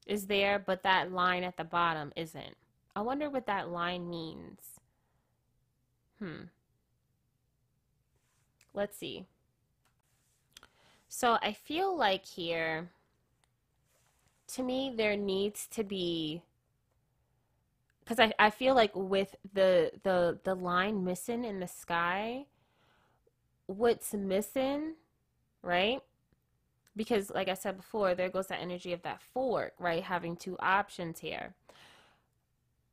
S1: Is there, but that line at the bottom isn't. I wonder what that line means. Hmm. Let's see. So I feel like here, to me, there needs to be because I, I feel like with the the the line missing in the sky, what's missing, right? Because like I said before, there goes the energy of that fork, right? Having two options here.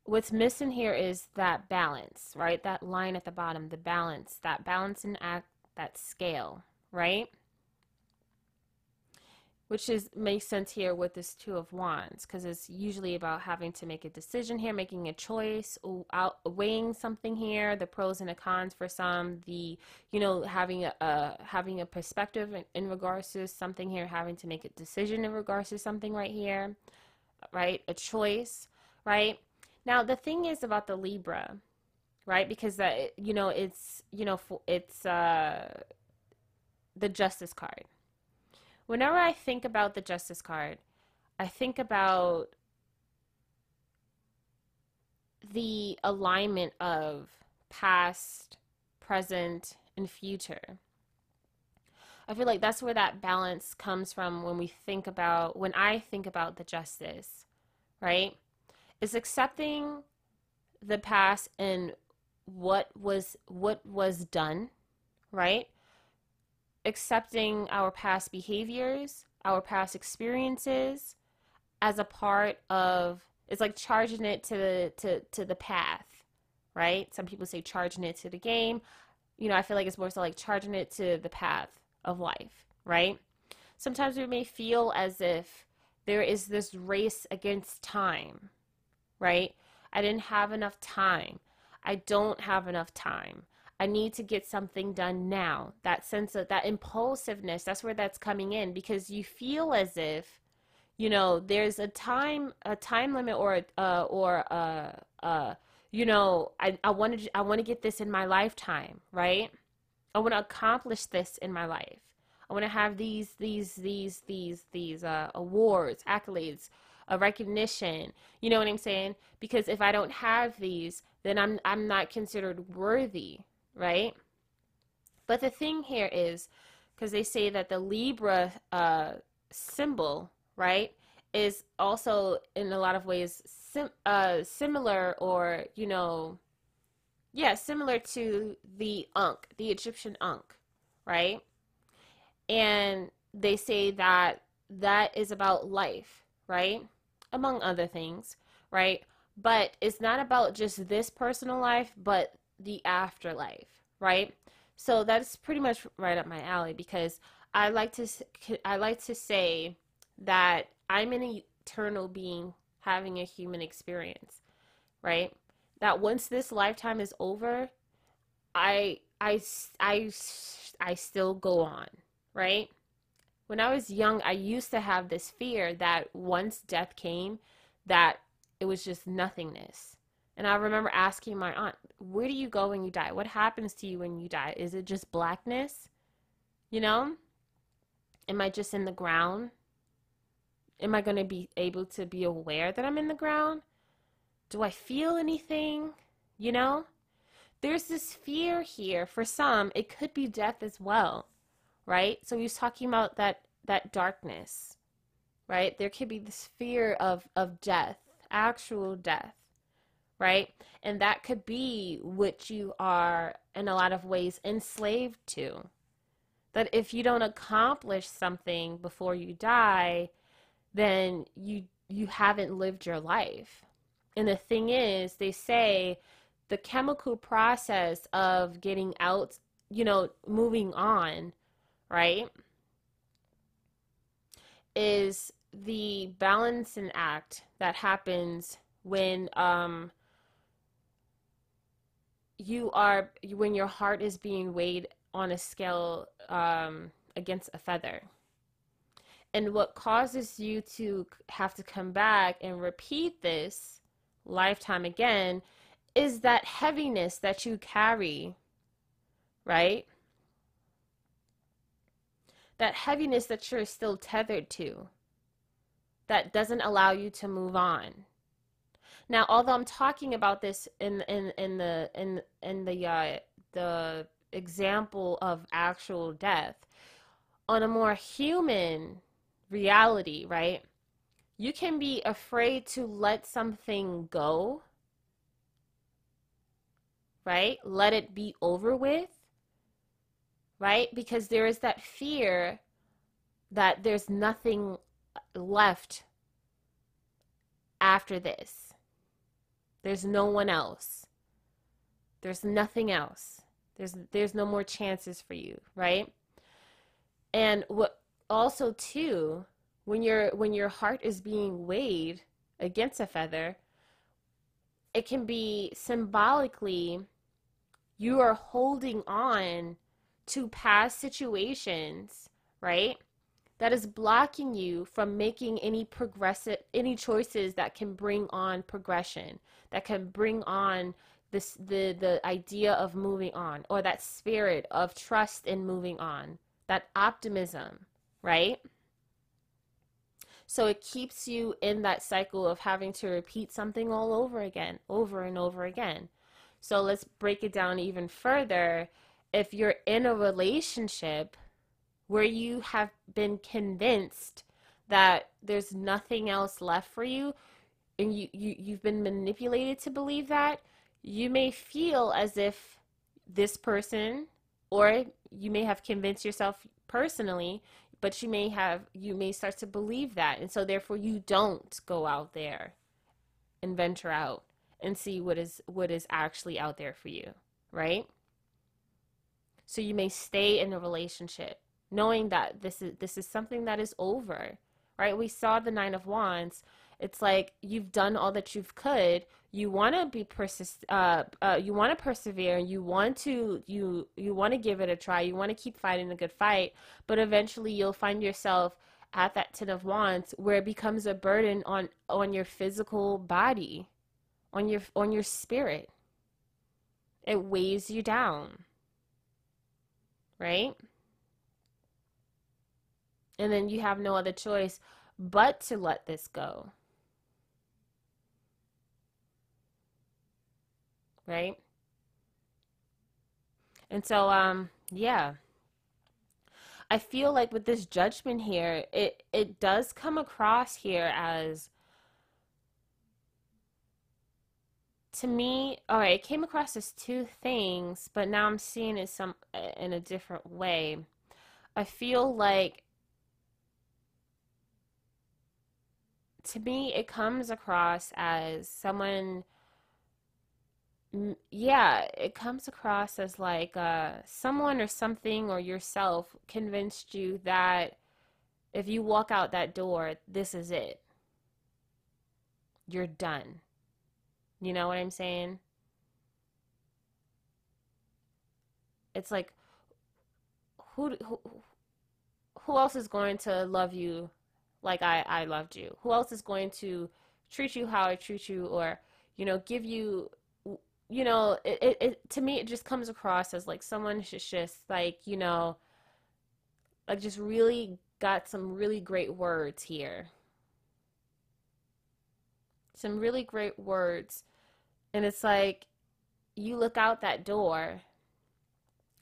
S1: What's missing here is that balance, right? That line at the bottom, the balance, that balance and act, that scale, right? which is makes sense here with this two of wands because it's usually about having to make a decision here making a choice out weighing something here the pros and the cons for some the you know having a, a having a perspective in, in regards to something here having to make a decision in regards to something right here right a choice right now the thing is about the libra right because that you know it's you know it's uh the justice card whenever I think about the justice card, I think about the alignment of past, present, and future. I feel like that's where that balance comes from when we think about, when I think about the justice, right? Is accepting the past and what was what was done, right? accepting our past behaviors, our past experiences as a part of it's like charging it to the to, to the path, right? Some people say charging it to the game. You know, I feel like it's more so like charging it to the path of life, right? Sometimes we may feel as if there is this race against time, right? I didn't have enough time. I don't have enough time. I need to get something done now. That sense of that impulsiveness, that's where that's coming in because you feel as if, you know, there's a time a time limit or uh or uh uh you know, I I want to I want to get this in my lifetime, right? I want to accomplish this in my life. I want to have these these these these these uh awards, accolades, a recognition. You know what I'm saying? Because if I don't have these, then I'm I'm not considered worthy right? But the thing here is, because they say that the Libra uh, symbol, right, is also in a lot of ways sim- uh, similar or, you know, yeah, similar to the Ankh, the Egyptian Ankh, right? And they say that that is about life, right? Among other things, right? But it's not about just this personal life, but the afterlife, right? So that's pretty much right up my alley because I like to I like to say that I'm an eternal being having a human experience, right? That once this lifetime is over, I I I I still go on, right? When I was young, I used to have this fear that once death came, that it was just nothingness. And I remember asking my aunt, where do you go when you die? What happens to you when you die? Is it just blackness? You know? Am I just in the ground? Am I going to be able to be aware that I'm in the ground? Do I feel anything? You know? There's this fear here. For some, it could be death as well, right? So he's talking about that that darkness, right? There could be this fear of of death, actual death, right? And that could be what you are in a lot of ways enslaved to. That if you don't accomplish something before you die, then you you haven't lived your life. And the thing is, they say the chemical process of getting out, you know, moving on, right? Is the balancing act that happens when um you are when your heart is being weighed on a scale um, against a feather. And what causes you to have to come back and repeat this lifetime again is that heaviness that you carry, right? That heaviness that you're still tethered to, that doesn't allow you to move on. Now, although I'm talking about this in in in the in in the uh, the example of actual death, on a more human reality, right? You can be afraid to let something go, right? Let it be over with, right? Because there is that fear that there's nothing left after this. There's no one else. There's nothing else. There's there's no more chances for you, right? And what also too, when your when your heart is being weighed against a feather, it can be symbolically you are holding on to past situations, right? That is blocking you from making any progressive any choices that can bring on progression, that can bring on this the the idea of moving on or that spirit of trust in moving on that optimism right so it keeps you in that cycle of having to repeat something all over again over and over again so let's break it down even further if you're in a relationship where you have been convinced that there's nothing else left for you and you, you you've been manipulated to believe that you may feel as if this person, or you may have convinced yourself personally, but you may have, you may start to believe that. And so therefore you don't go out there and venture out and see what is, what is actually out there for you, right? So you may stay in a relationship knowing that this is, this is something that is over, right? We saw the nine of wands. It's like you've done all that you've could. You want to be persist uh, uh, you want to persevere. You want to you you want to give it a try. You want to keep fighting a good fight. But eventually you'll find yourself at that ten of wands where it becomes a burden on on your physical body on your on your spirit. It weighs you down right and then you have no other choice but to let this go right? And so, um, yeah. I feel like with this judgment here, it it does come across here as to me, all right, it came across as two things, but now I'm seeing it some in a different way. I feel like to me it comes across as someone yeah, it comes across as like uh, someone or something or yourself convinced you that if you walk out that door, this is it. You're done. You know what I'm saying? It's like who who who else is going to love you like I I loved you? Who else is going to treat you how I treat you or you know give you you know, it, it, it, to me it just comes across as like someone who's just like, you know, like just really got some really great words here. Some really great words. And it's like you look out that door.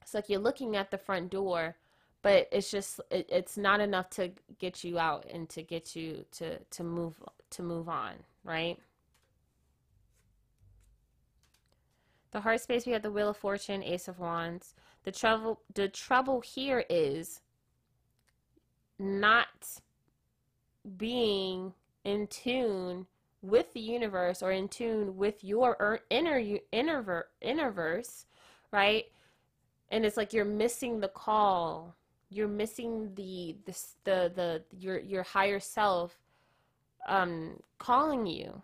S1: It's like you're looking at the front door, but it's just it, it's not enough to get you out and to get you to to move to move on right the heart space we have the wheel of fortune ace of wands the trouble the trouble here is not being in tune with the universe or in tune with your inner inner innerverse right? And it's like you're missing the call. You're missing the the the, the your your higher self um calling you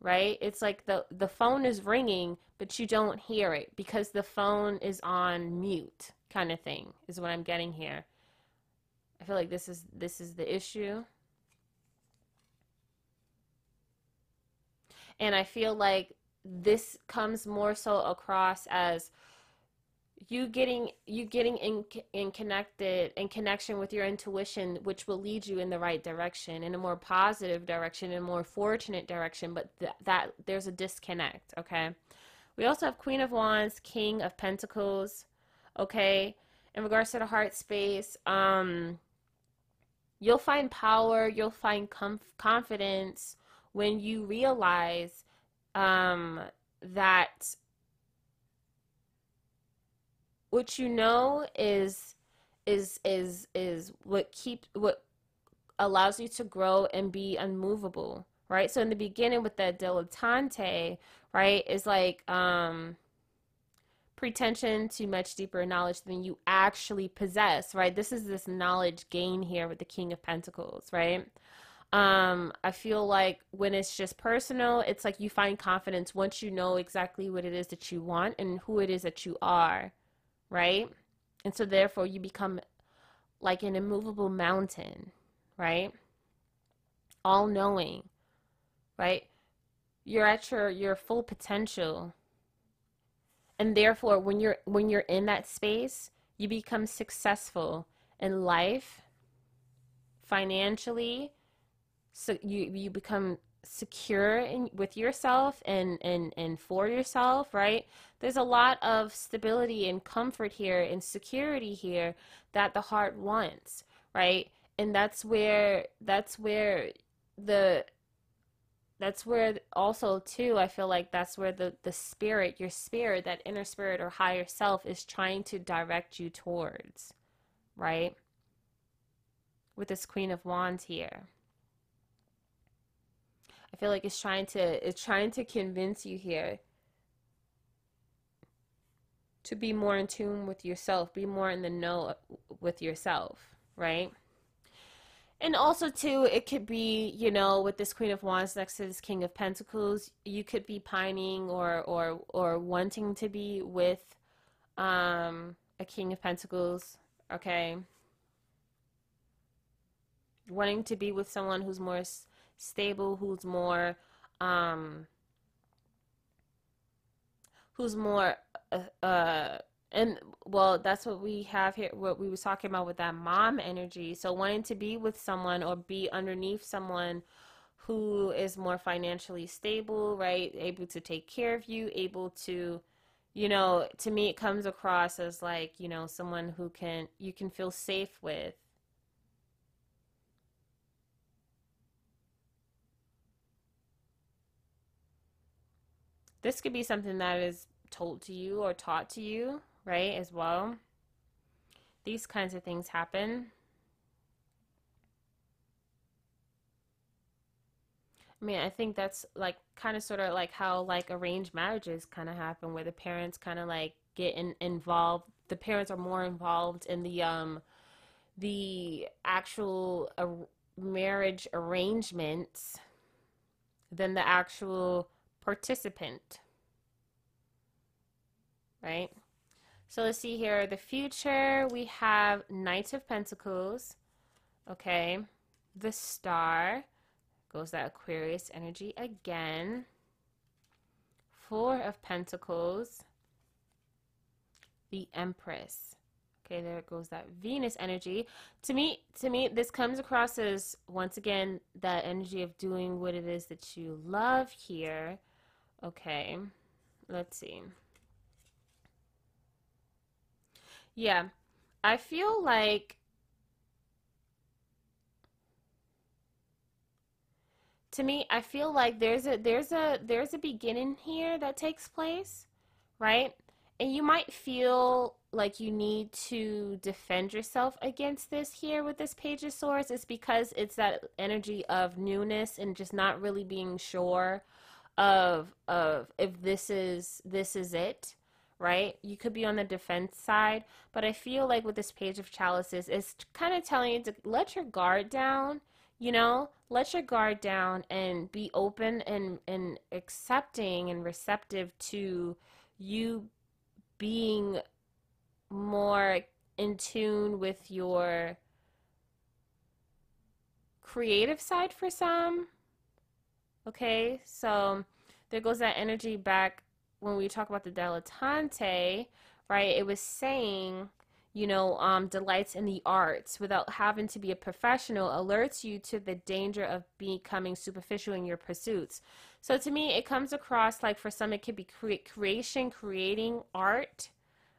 S1: right? It's like the the phone is ringing but you don't hear it because the phone is on mute kind of thing is what i'm getting here. I feel like this is this is the issue and i feel like this comes more so across as you getting you getting in in connected in connection with your intuition which will lead you in the right direction in a more positive direction in a more fortunate direction but th- that there's a disconnect okay? We also have queen of wands king of pentacles okay? In regards to the heart space um you'll find power you'll find comf- confidence when you realize um that what you know is is is is what keep what allows you to grow and be unmovable right? So in the beginning with that dilettante right is like um pretension to much deeper knowledge than you actually possess right? This is this knowledge gain here with the king of pentacles right um i feel like when it's just personal it's like you find confidence once you know exactly what it is that you want and who it is that you are right? And so therefore you become like an immovable mountain, right? All knowing, right? You're at your your full potential. And therefore when you're when you're in that space, you become successful in life, financially, so you you become secure in with yourself and and and for yourself right? There's a lot of stability and comfort here and security here that the heart wants right? And that's where that's where the that's where also too i feel like that's where the the spirit your spirit that inner spirit or higher self is trying to direct you towards right? With this queen of wands here I feel like it's trying to it's trying to convince you here to be more in tune with yourself, be more in the know with yourself, right? And also too, it could be, you know, with this Queen of Wands next to this King of Pentacles, you could be pining or or or wanting to be with um a King of Pentacles, okay? Wanting to be with someone who's more stable, who's more um who's more uh, uh and well that's what we have here what we was talking about with that mom energy. So wanting to be with someone or be underneath someone who is more financially stable right? Able to take care of you able to you know to me it comes across as like you know someone who can you can feel safe with This could be something that is told to you or taught to you, right, as well. These kinds of things happen. I mean, I think that's like kind of sort of like how like arranged marriages kind of happen where the parents kind of like get in, involved. The parents are more involved in the um the actual uh, marriage arrangements than the actual participant. Right? So let's see here. The future, we have Knight of Pentacles. Okay. The Star. Goes that Aquarius energy again. Four of Pentacles. The Empress. Okay, there goes that Venus energy. To me, to me, this comes across as once again that energy of doing what it is that you love here. Okay, let's see. Yeah, I feel like to me, I feel like there's a there's a there's a beginning here that takes place, right? And you might feel like you need to defend yourself against this here with this page of swords is because it's that energy of newness and just not really being sure of of if this is this is it right? You could be on the defense side but i feel like with this page of chalices it's kind of telling you to let your guard down you know? Let your guard down and be open and and accepting and receptive to you being more in tune with your creative side for some okay so there goes that energy back when we talk about the dilettante right it was saying you know, um, delights in the arts without having to be a professional alerts you to the danger of becoming superficial in your pursuits. So to me, it comes across like for some, it could be cre- creation, creating art,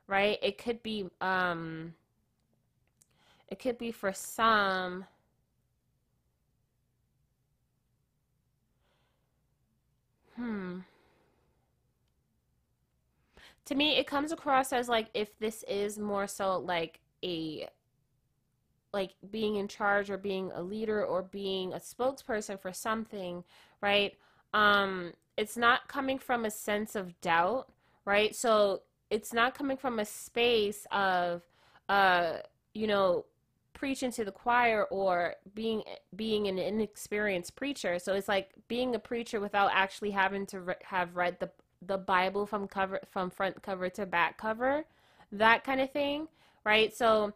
S1: right? It could be, um, it could be for some. Hmm. To me it comes across as like if this is more so like a like being in charge or being a leader or being a spokesperson for something right? Um it's not coming from a sense of doubt right? So it's not coming from a space of uh you know preaching to the choir or being being an inexperienced preacher so it's like being a preacher without actually having to re- have read the the Bible from cover from front cover to back cover, that kind of thing, right? So,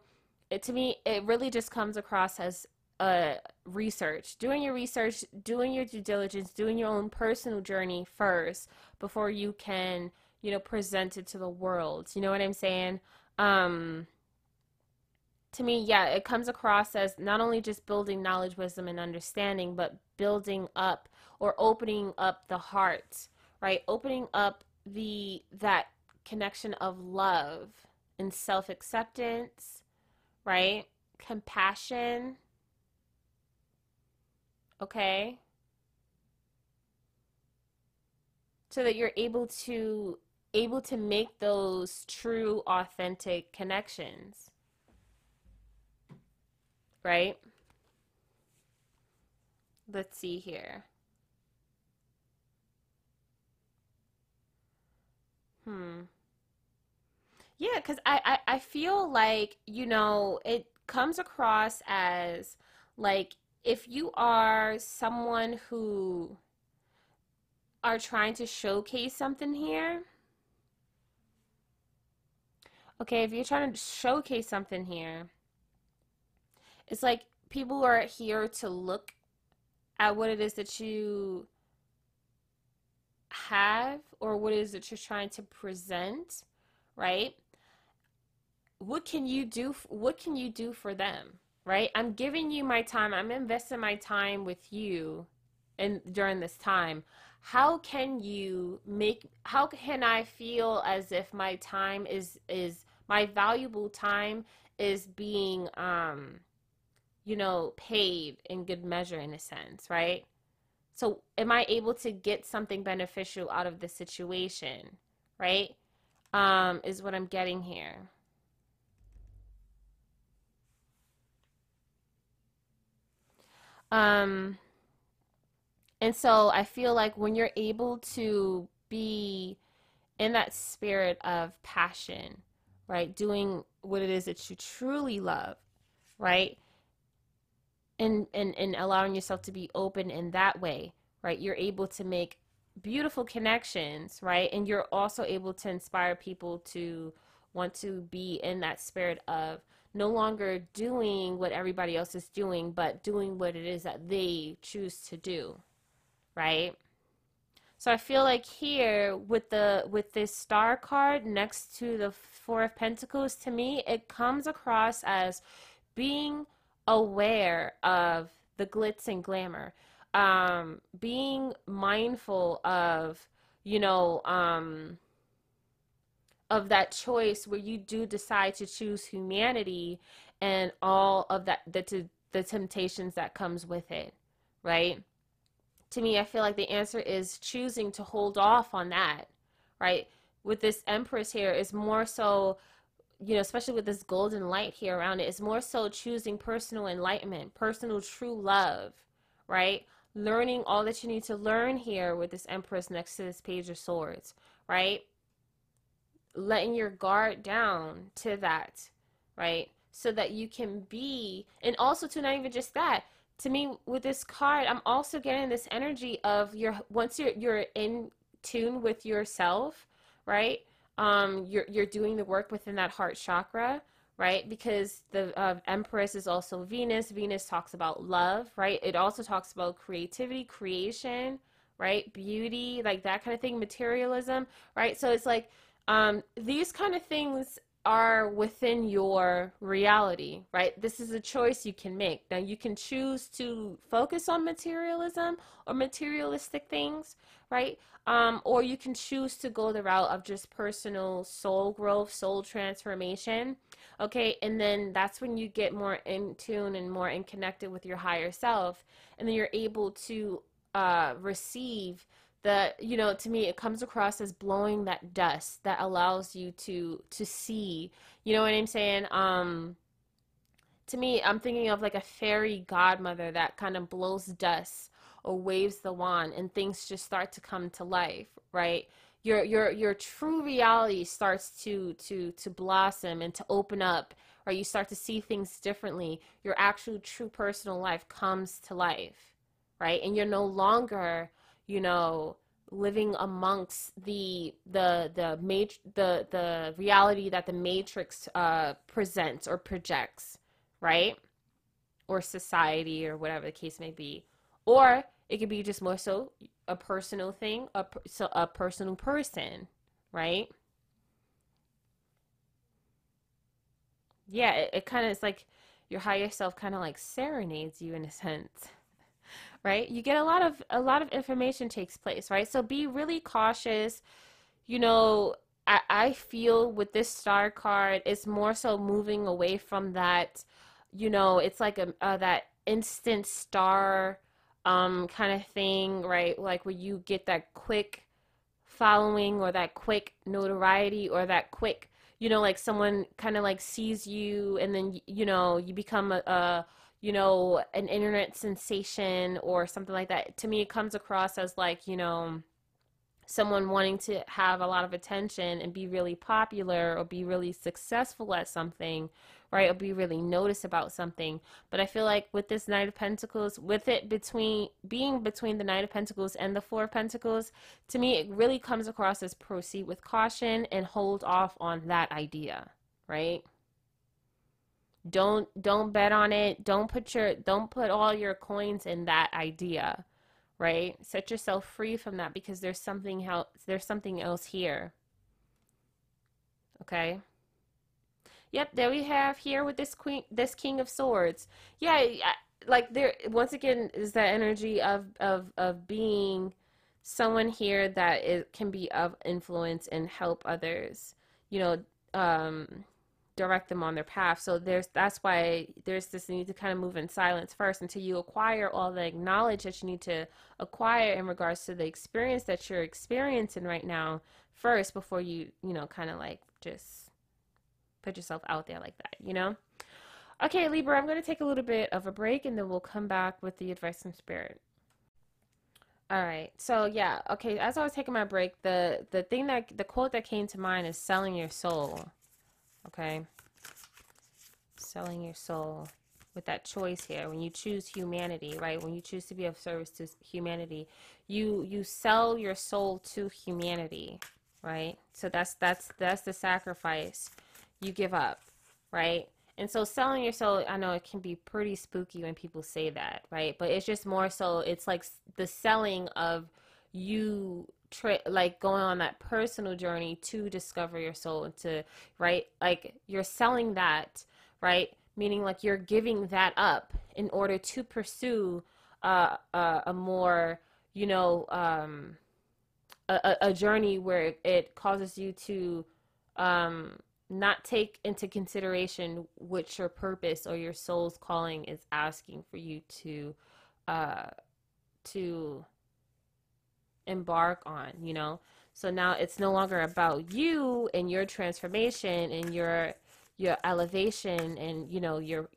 S1: it, to me, it really just comes across as uh, research, doing your research, doing your due diligence, doing your own personal journey first before you can, you know, present it to the world. You know what I'm saying? Um, to me, yeah, it comes across as not only just building knowledge, wisdom, and understanding, but building up or opening up the heart right? Opening up the that connection of love and self-acceptance, right? Compassion. Okay? So that you're able to able to make those true authentic connections. Right? Let's see here. Hmm. Yeah, because I, I, I feel like, you know, it comes across as like if you are someone who are trying to showcase something here, okay, if you're trying to showcase something here, it's like people are here to look at what it is that you have or what is it you're trying to present, right? What can you do what can you do for them, right? I'm giving you my time. I'm investing my time with you and during this time. How can you make how can I feel as if my time is is my valuable time is being um you know paid in good measure in a sense, right? So, am I able to get something beneficial out of the situation? Right? Um, is what I'm getting here. Um, and so I feel like when you're able to be in that spirit of passion, right? Doing what it is that you truly love, right? And and and allowing yourself to be open in that way right? You're able to make beautiful connections right? And you're also able to inspire people to want to be in that spirit of no longer doing what everybody else is doing but doing what it is that they choose to do right? So i feel like here with the with this star card next to the four of pentacles to me it comes across as being aware of the glitz and glamour, um, being mindful of, you know, um, of that choice where you do decide to choose humanity and all of that the, the temptations that comes with it, right? to me, I feel like the answer is choosing to hold off on that, right? With this Empress here, is more so, you know, especially with this golden light here around it, is more so choosing personal enlightenment, personal true love, right? Learning all that you need to learn here with this Empress next to this Page of Swords, right? Letting your guard down to that, right? So that you can be, and also to not even just that, to me with this card i'm also getting this energy of your once you're you're in tune with yourself right um you're you're doing the work within that heart chakra right? Because the uh, empress is also venus. Venus talks about love right? It also talks about creativity creation right? Beauty like that kind of thing materialism right? So it's like um these kind of things are within your reality, right? This is a choice you can make. Now, you can choose to focus on materialism or materialistic things, right? Um, or you can choose to go the route of just personal soul growth, soul transformation, okay? And then that's when you get more in tune and more in connected with your higher self, and then you're able to uh, receive that you know to me it comes across as blowing that dust that allows you to to see you know what i'm saying? Um to me i'm thinking of like a fairy godmother that kind of blows dust or waves the wand and things just start to come to life right? Your your your true reality starts to to to blossom and to open up or you start to see things differently. Your actual true personal life comes to life right? And you're no longer you know living amongst the the the mat- the the reality that the matrix uh presents or projects right? Or society or whatever the case may be. Or it could be just more so a personal thing a, so a personal person right? Yeah it, it kind of is like your higher self kind of like serenades you in a sense right? You get a lot of a lot of information takes place, right? So be really cautious. You know, I, I feel with this star card, it's more so moving away from that. You know, it's like a uh, that instant star um kind of thing, right? Like where you get that quick following or that quick notoriety or that quick you know like someone kind of like sees you and then you know you become a, a you know, an internet sensation or something like that. To me, it comes across as like, you know, someone wanting to have a lot of attention and be really popular or be really successful at something, right? Or be really noticed about something. But I feel like with this Knight of Pentacles, with it between being between the Knight of Pentacles and the Four of Pentacles, to me, it really comes across as proceed with caution and hold off on that idea, right? Don't don't bet on it. Don't put your don't put all your coins in that idea right? Set yourself free from that because there's something else there's something else here. Okay? Yep there we have here with this queen this king of swords. Yeah like there once again is that energy of of of being someone here that it can be of influence and help others. You know um direct them on their path. So there's that's why there's this need to kind of move in silence first until you acquire all the knowledge that you need to acquire in regards to the experience that you're experiencing right now first before you, you know, kind of like just put yourself out there like that, you know? Okay, Libra, I'm going to take a little bit of a break and then we'll come back with the advice from spirit. All right. So, yeah, okay, as I was taking my break, the the thing that the quote that came to mind is selling your soul okay? Selling your soul with that choice here. When you choose humanity, right? When you choose to be of service to humanity, you you sell your soul to humanity, right? So that's that's that's the sacrifice you give up, right? And so selling your soul, I know it can be pretty spooky when people say that, right? But it's just more so it's like the selling of you tra- like going on that personal journey to discover your soul and to right like you're selling that right meaning like you're giving that up in order to pursue uh, uh, a more you know um, a, a journey where it causes you to um, not take into consideration what your purpose or your soul's calling is asking for you to uh, to embark on, you know? So now it's no longer about you and your transformation and your your elevation and you know your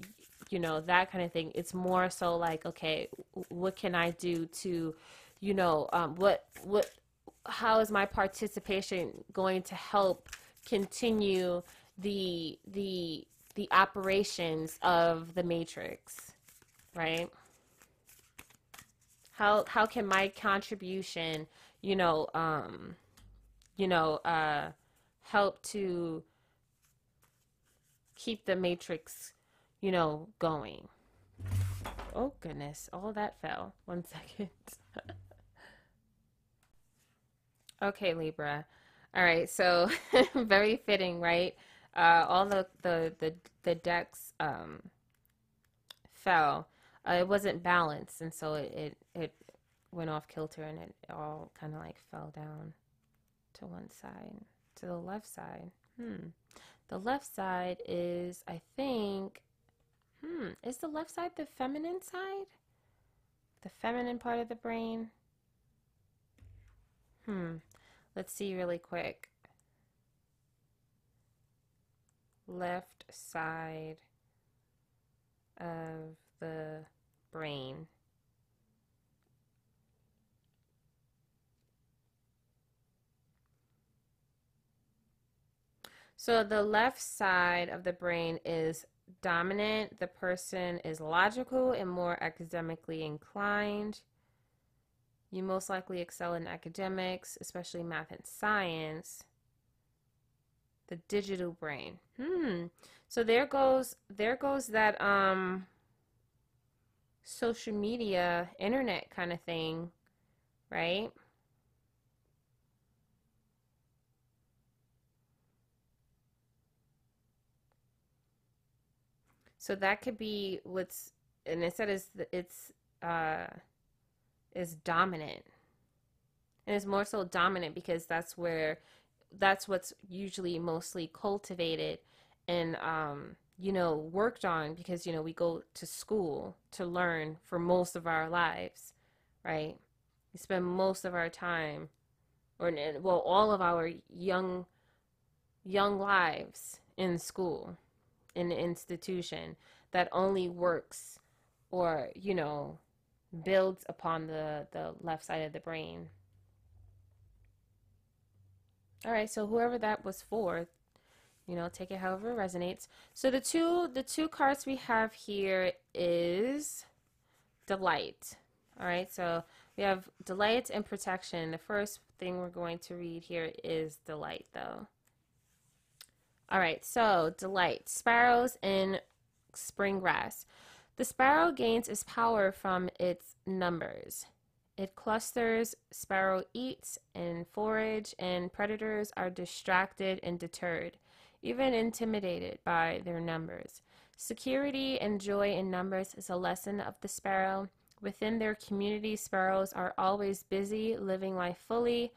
S1: you know that kind of thing. It's more so like okay, what can I do to you know um, what what how is my participation going to help continue the the the operations of the matrix, right? How how can my contribution, you know, um, you know, uh, help to keep the matrix, you know, going? Oh goodness, all that fell. One <laughs> second. okay, Libra. All right, so <laughs> very fitting, right? uh, all the the the, the decks um, fell. Uh, it wasn't balanced, and so it, it it went off kilter, and it all kind of like fell down to one side, to the left side. Hmm. The left side is, I think, hmm, is the left side the feminine side? The feminine part of the brain? Hmm. Let's see really quick left side of the brain. So the left side of the brain is dominant. The person is logical and more academically inclined. You most likely excel in academics, especially math and science. The digital brain. Hmm. So there goes there goes that um social media, internet kind of thing, right? So that could be what's and it said is it's uh is dominant. And it's more so dominant because that's where that's what's usually mostly cultivated and um, you know worked on because you know we go to school to learn for most of our lives right? We spend most of our time or well all of our young young lives in school in an institution that only works or you know builds upon the the left side of the brain. All right, so whoever that was for, you know, take it however it resonates. So the two the two cards we have here is delight. All right, so we have delight and protection. The first thing we're going to read here is delight, though. All right, so delight. Sparrows in spring grass. The sparrow gains its power from its numbers. It clusters, sparrow eats and forage, and predators are distracted and deterred, even intimidated by their numbers. Security and joy in numbers is a lesson of the sparrow. Within their community, sparrows are always busy, living life fully.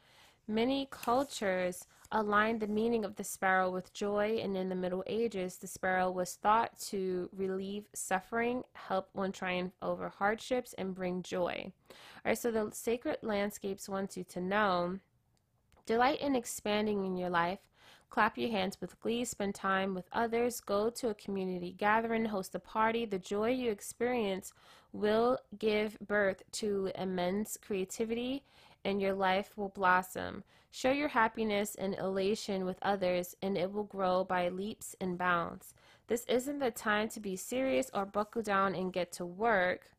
S1: Many cultures aligned the meaning of the sparrow with joy, and in the Middle Ages, the sparrow was thought to relieve suffering, help one triumph over hardships, and bring joy. All right, so the sacred landscapes wants you to know delight in expanding in your life. Clap your hands with glee, spend time with others, go to a community gathering, host a party. The joy you experience will give birth to immense creativity and your life will blossom. Share your happiness and elation with others, and it will grow by leaps and bounds. This isn't the time to be serious or buckle down and get to work.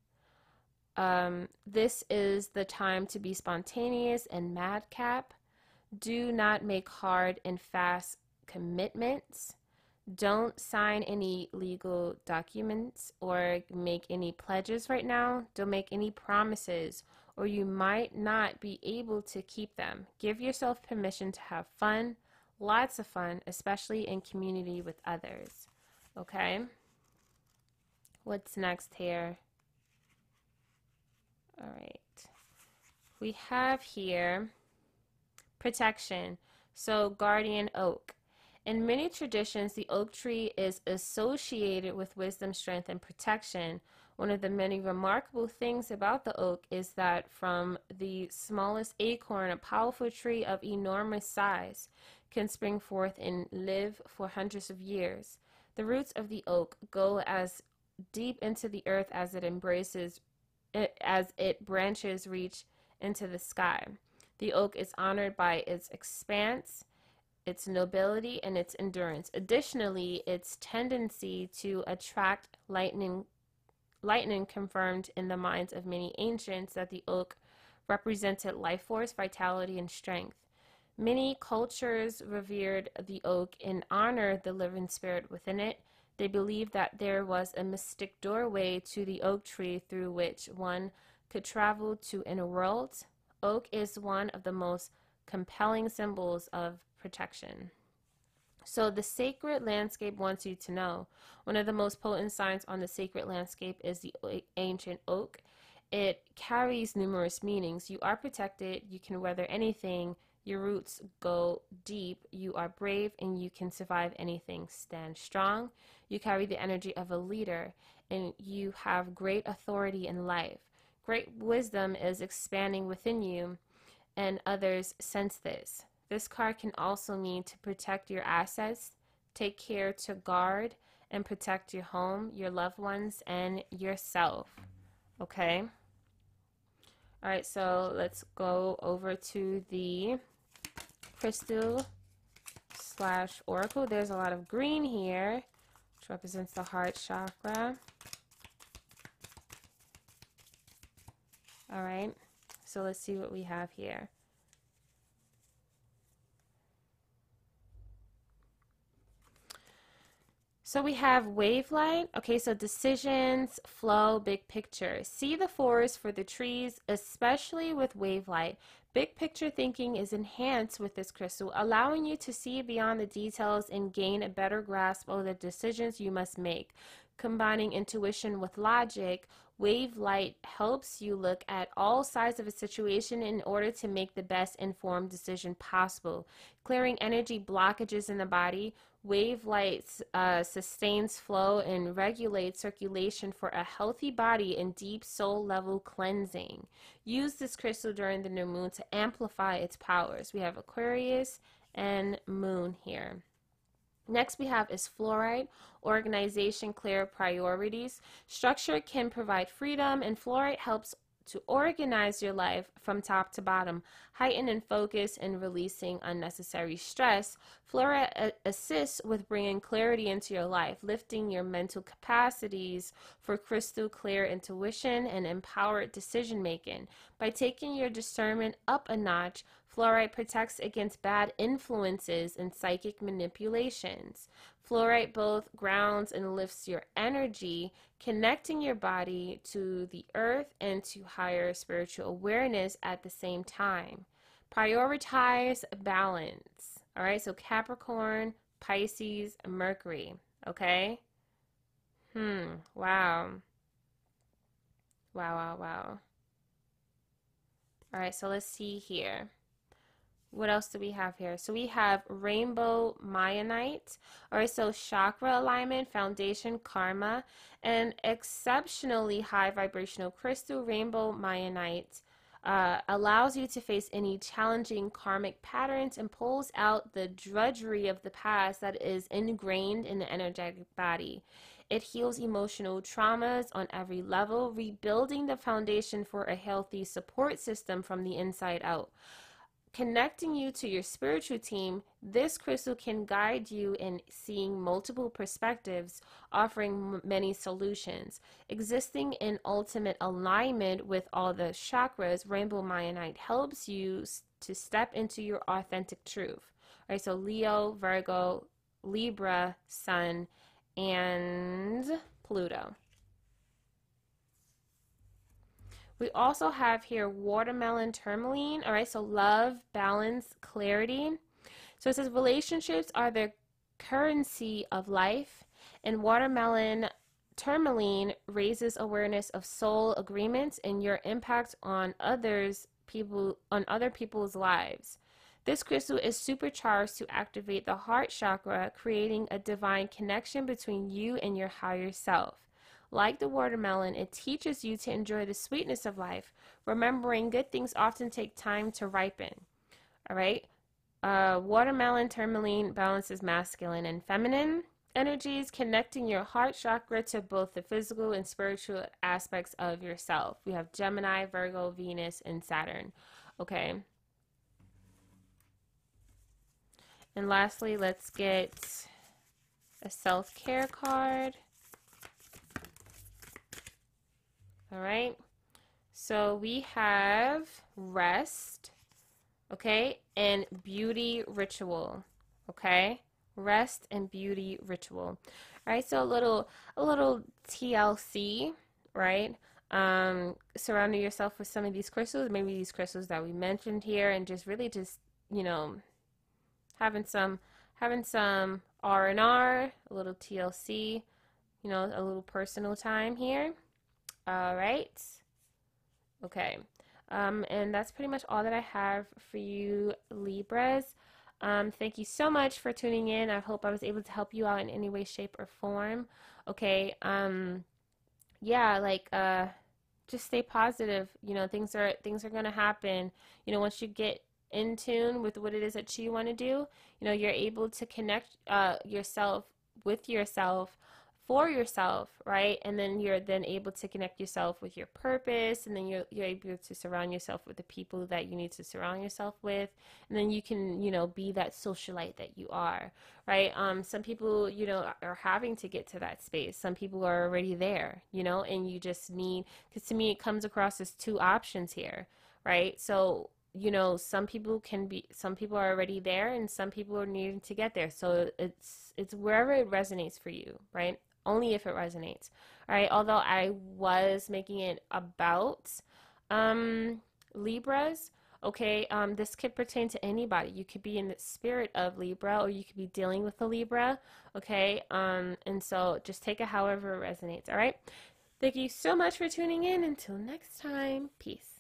S1: Um, this is the time to be spontaneous and madcap. Do not make hard and fast commitments. Don't sign any legal documents or make any pledges right now. Don't make any promises or you might not be able to keep them. Give yourself permission to have fun, lots of fun, especially in community with others. Okay? What's next here? All right. We have here protection. So, guardian oak. In many traditions, the oak tree is associated with wisdom, strength, and protection. One of the many remarkable things about the oak is that from the smallest acorn, a powerful tree of enormous size can spring forth and live for hundreds of years. The roots of the oak go as deep into the earth as it embraces, eh, as it branches reach into the sky. The oak is honored by its expanse, its nobility, and its endurance. Additionally, its tendency to attract lightning, lightning confirmed in the minds of many ancients that the oak represented life force, vitality, and strength. Many cultures revered the oak and honored the living spirit within it. They believed that there was a mystic doorway to the oak tree through which one could travel to inner worlds. Oak is one of the most compelling symbols of protection. So the sacred landscape wants you to know one of the most potent signs on the sacred landscape is the ancient oak. It carries numerous meanings. You are protected, you can weather anything, your roots go deep, you are brave, and you can survive anything. Stand strong. You carry the energy of a leader, and you have great authority in life. Great wisdom is expanding within you, and others sense this. This card can also mean to protect your assets, take care to guard and protect your home, your loved ones, and yourself. Okay? All right, so let's go over to the crystal slash oracle. There's a lot of green here, which represents the heart chakra. All right, so let's see what we have here. So we have wavellite. Okay, so decisions, flow, big picture. See the forest for the trees, especially with wavellite. Big picture thinking is enhanced with this crystal, allowing you to see beyond the details and gain a better grasp of the decisions you must make. Combining intuition with logic, Wavellite helps you look at all sides of a situation in order to make the best informed decision possible. Clearing energy blockages in the body, Wavellite uh, sustains flow and regulates circulation for a healthy body and deep soul level cleansing. Use this crystal during the new moon to amplify its powers. We have Aquarius and Moon here. Next we have is fluorite, organization, clear priorities. Structure can provide freedom and fluorite helps to organize your life from top to bottom, heighten and focus in releasing unnecessary stress. Fluorite assists with bringing clarity into your life, lifting your mental capacities for crystal clear intuition and empowered decision making. By taking your discernment up a notch, Fluorite protects against bad influences and psychic manipulations. Fluorite both grounds and lifts your energy, connecting your body to the earth and to higher spiritual awareness at the same time. Prioritize balance. All right, so Capricorn, Pisces, Mercury. Okay? Hmm, wow. Wow, wow, wow. All right, so let's see here what else do we have here? So we have rainbow. All right, so chakra alignment, foundation, karma, and exceptionally high vibrational crystal rainbow Mayanite. Uh, allows you to face any challenging karmic patterns and pulls out the drudgery of the past that is ingrained in the energetic body. It heals emotional traumas on every level, rebuilding the foundation for a healthy support system from the inside out connecting you to your spiritual team, this crystal can guide you in seeing multiple perspectives, offering many solutions. Existing in ultimate alignment with all the chakras, Rainbow Mayanite helps you to step into your authentic truth. All right, so Leo, Virgo, Libra, Sun, and Pluto. We also have here watermelon tourmaline. All right, so love, balance, clarity. So it says relationships are the currency of life, and watermelon tourmaline raises awareness of soul agreements and your impact on others people on other people's lives. This crystal is supercharged to activate the heart chakra, creating a divine connection between you and your higher self. Like the watermelon, it teaches you to enjoy the sweetness of life, remembering good things often take time to ripen. All right? Uh, watermelon tourmaline balances masculine and feminine energies, connecting your heart chakra to both the physical and spiritual aspects of yourself. We have Gemini, Virgo, Venus, and Saturn. Okay. And lastly, let's get a self care card. All right. So we have rest, okay, and beauty ritual, okay? Rest and beauty ritual. All right, so a little a little TLC, right? Um, surrounding yourself with some of these crystals, maybe these crystals that we mentioned here, and just really just, you know, having some having some R and R, a little TLC, you know, a little personal time here. All right. Okay. Um, and that's pretty much all that I have for you, Libras. Um, thank you so much for tuning in. I hope I was able to help you out in any way, shape, or form. Okay. Um, yeah, like uh, just stay positive. You know, things are things are gonna happen. You know, once you get in tune with what it is that you want to do, you know, you're able to connect uh, yourself with yourself for yourself, right? And then you're then able to connect yourself with your purpose, and then you're you're able to surround yourself with the people that you need to surround yourself with, and then you can you know be that socialite that you are, right? Um, some people you know are having to get to that space. Some people are already there, you know, and you just need because to me it comes across as two options here, right? So you know some people can be some people are already there and some people are needing to get there so it's it's wherever it resonates for you right only if it resonates right? Although i was making it about um libras okay um this could pertain to anybody. You could be in the spirit of libra or you could be dealing with a libra okay? Um and so just take it however it resonates all right? Thank you so much for tuning in. Until next time peace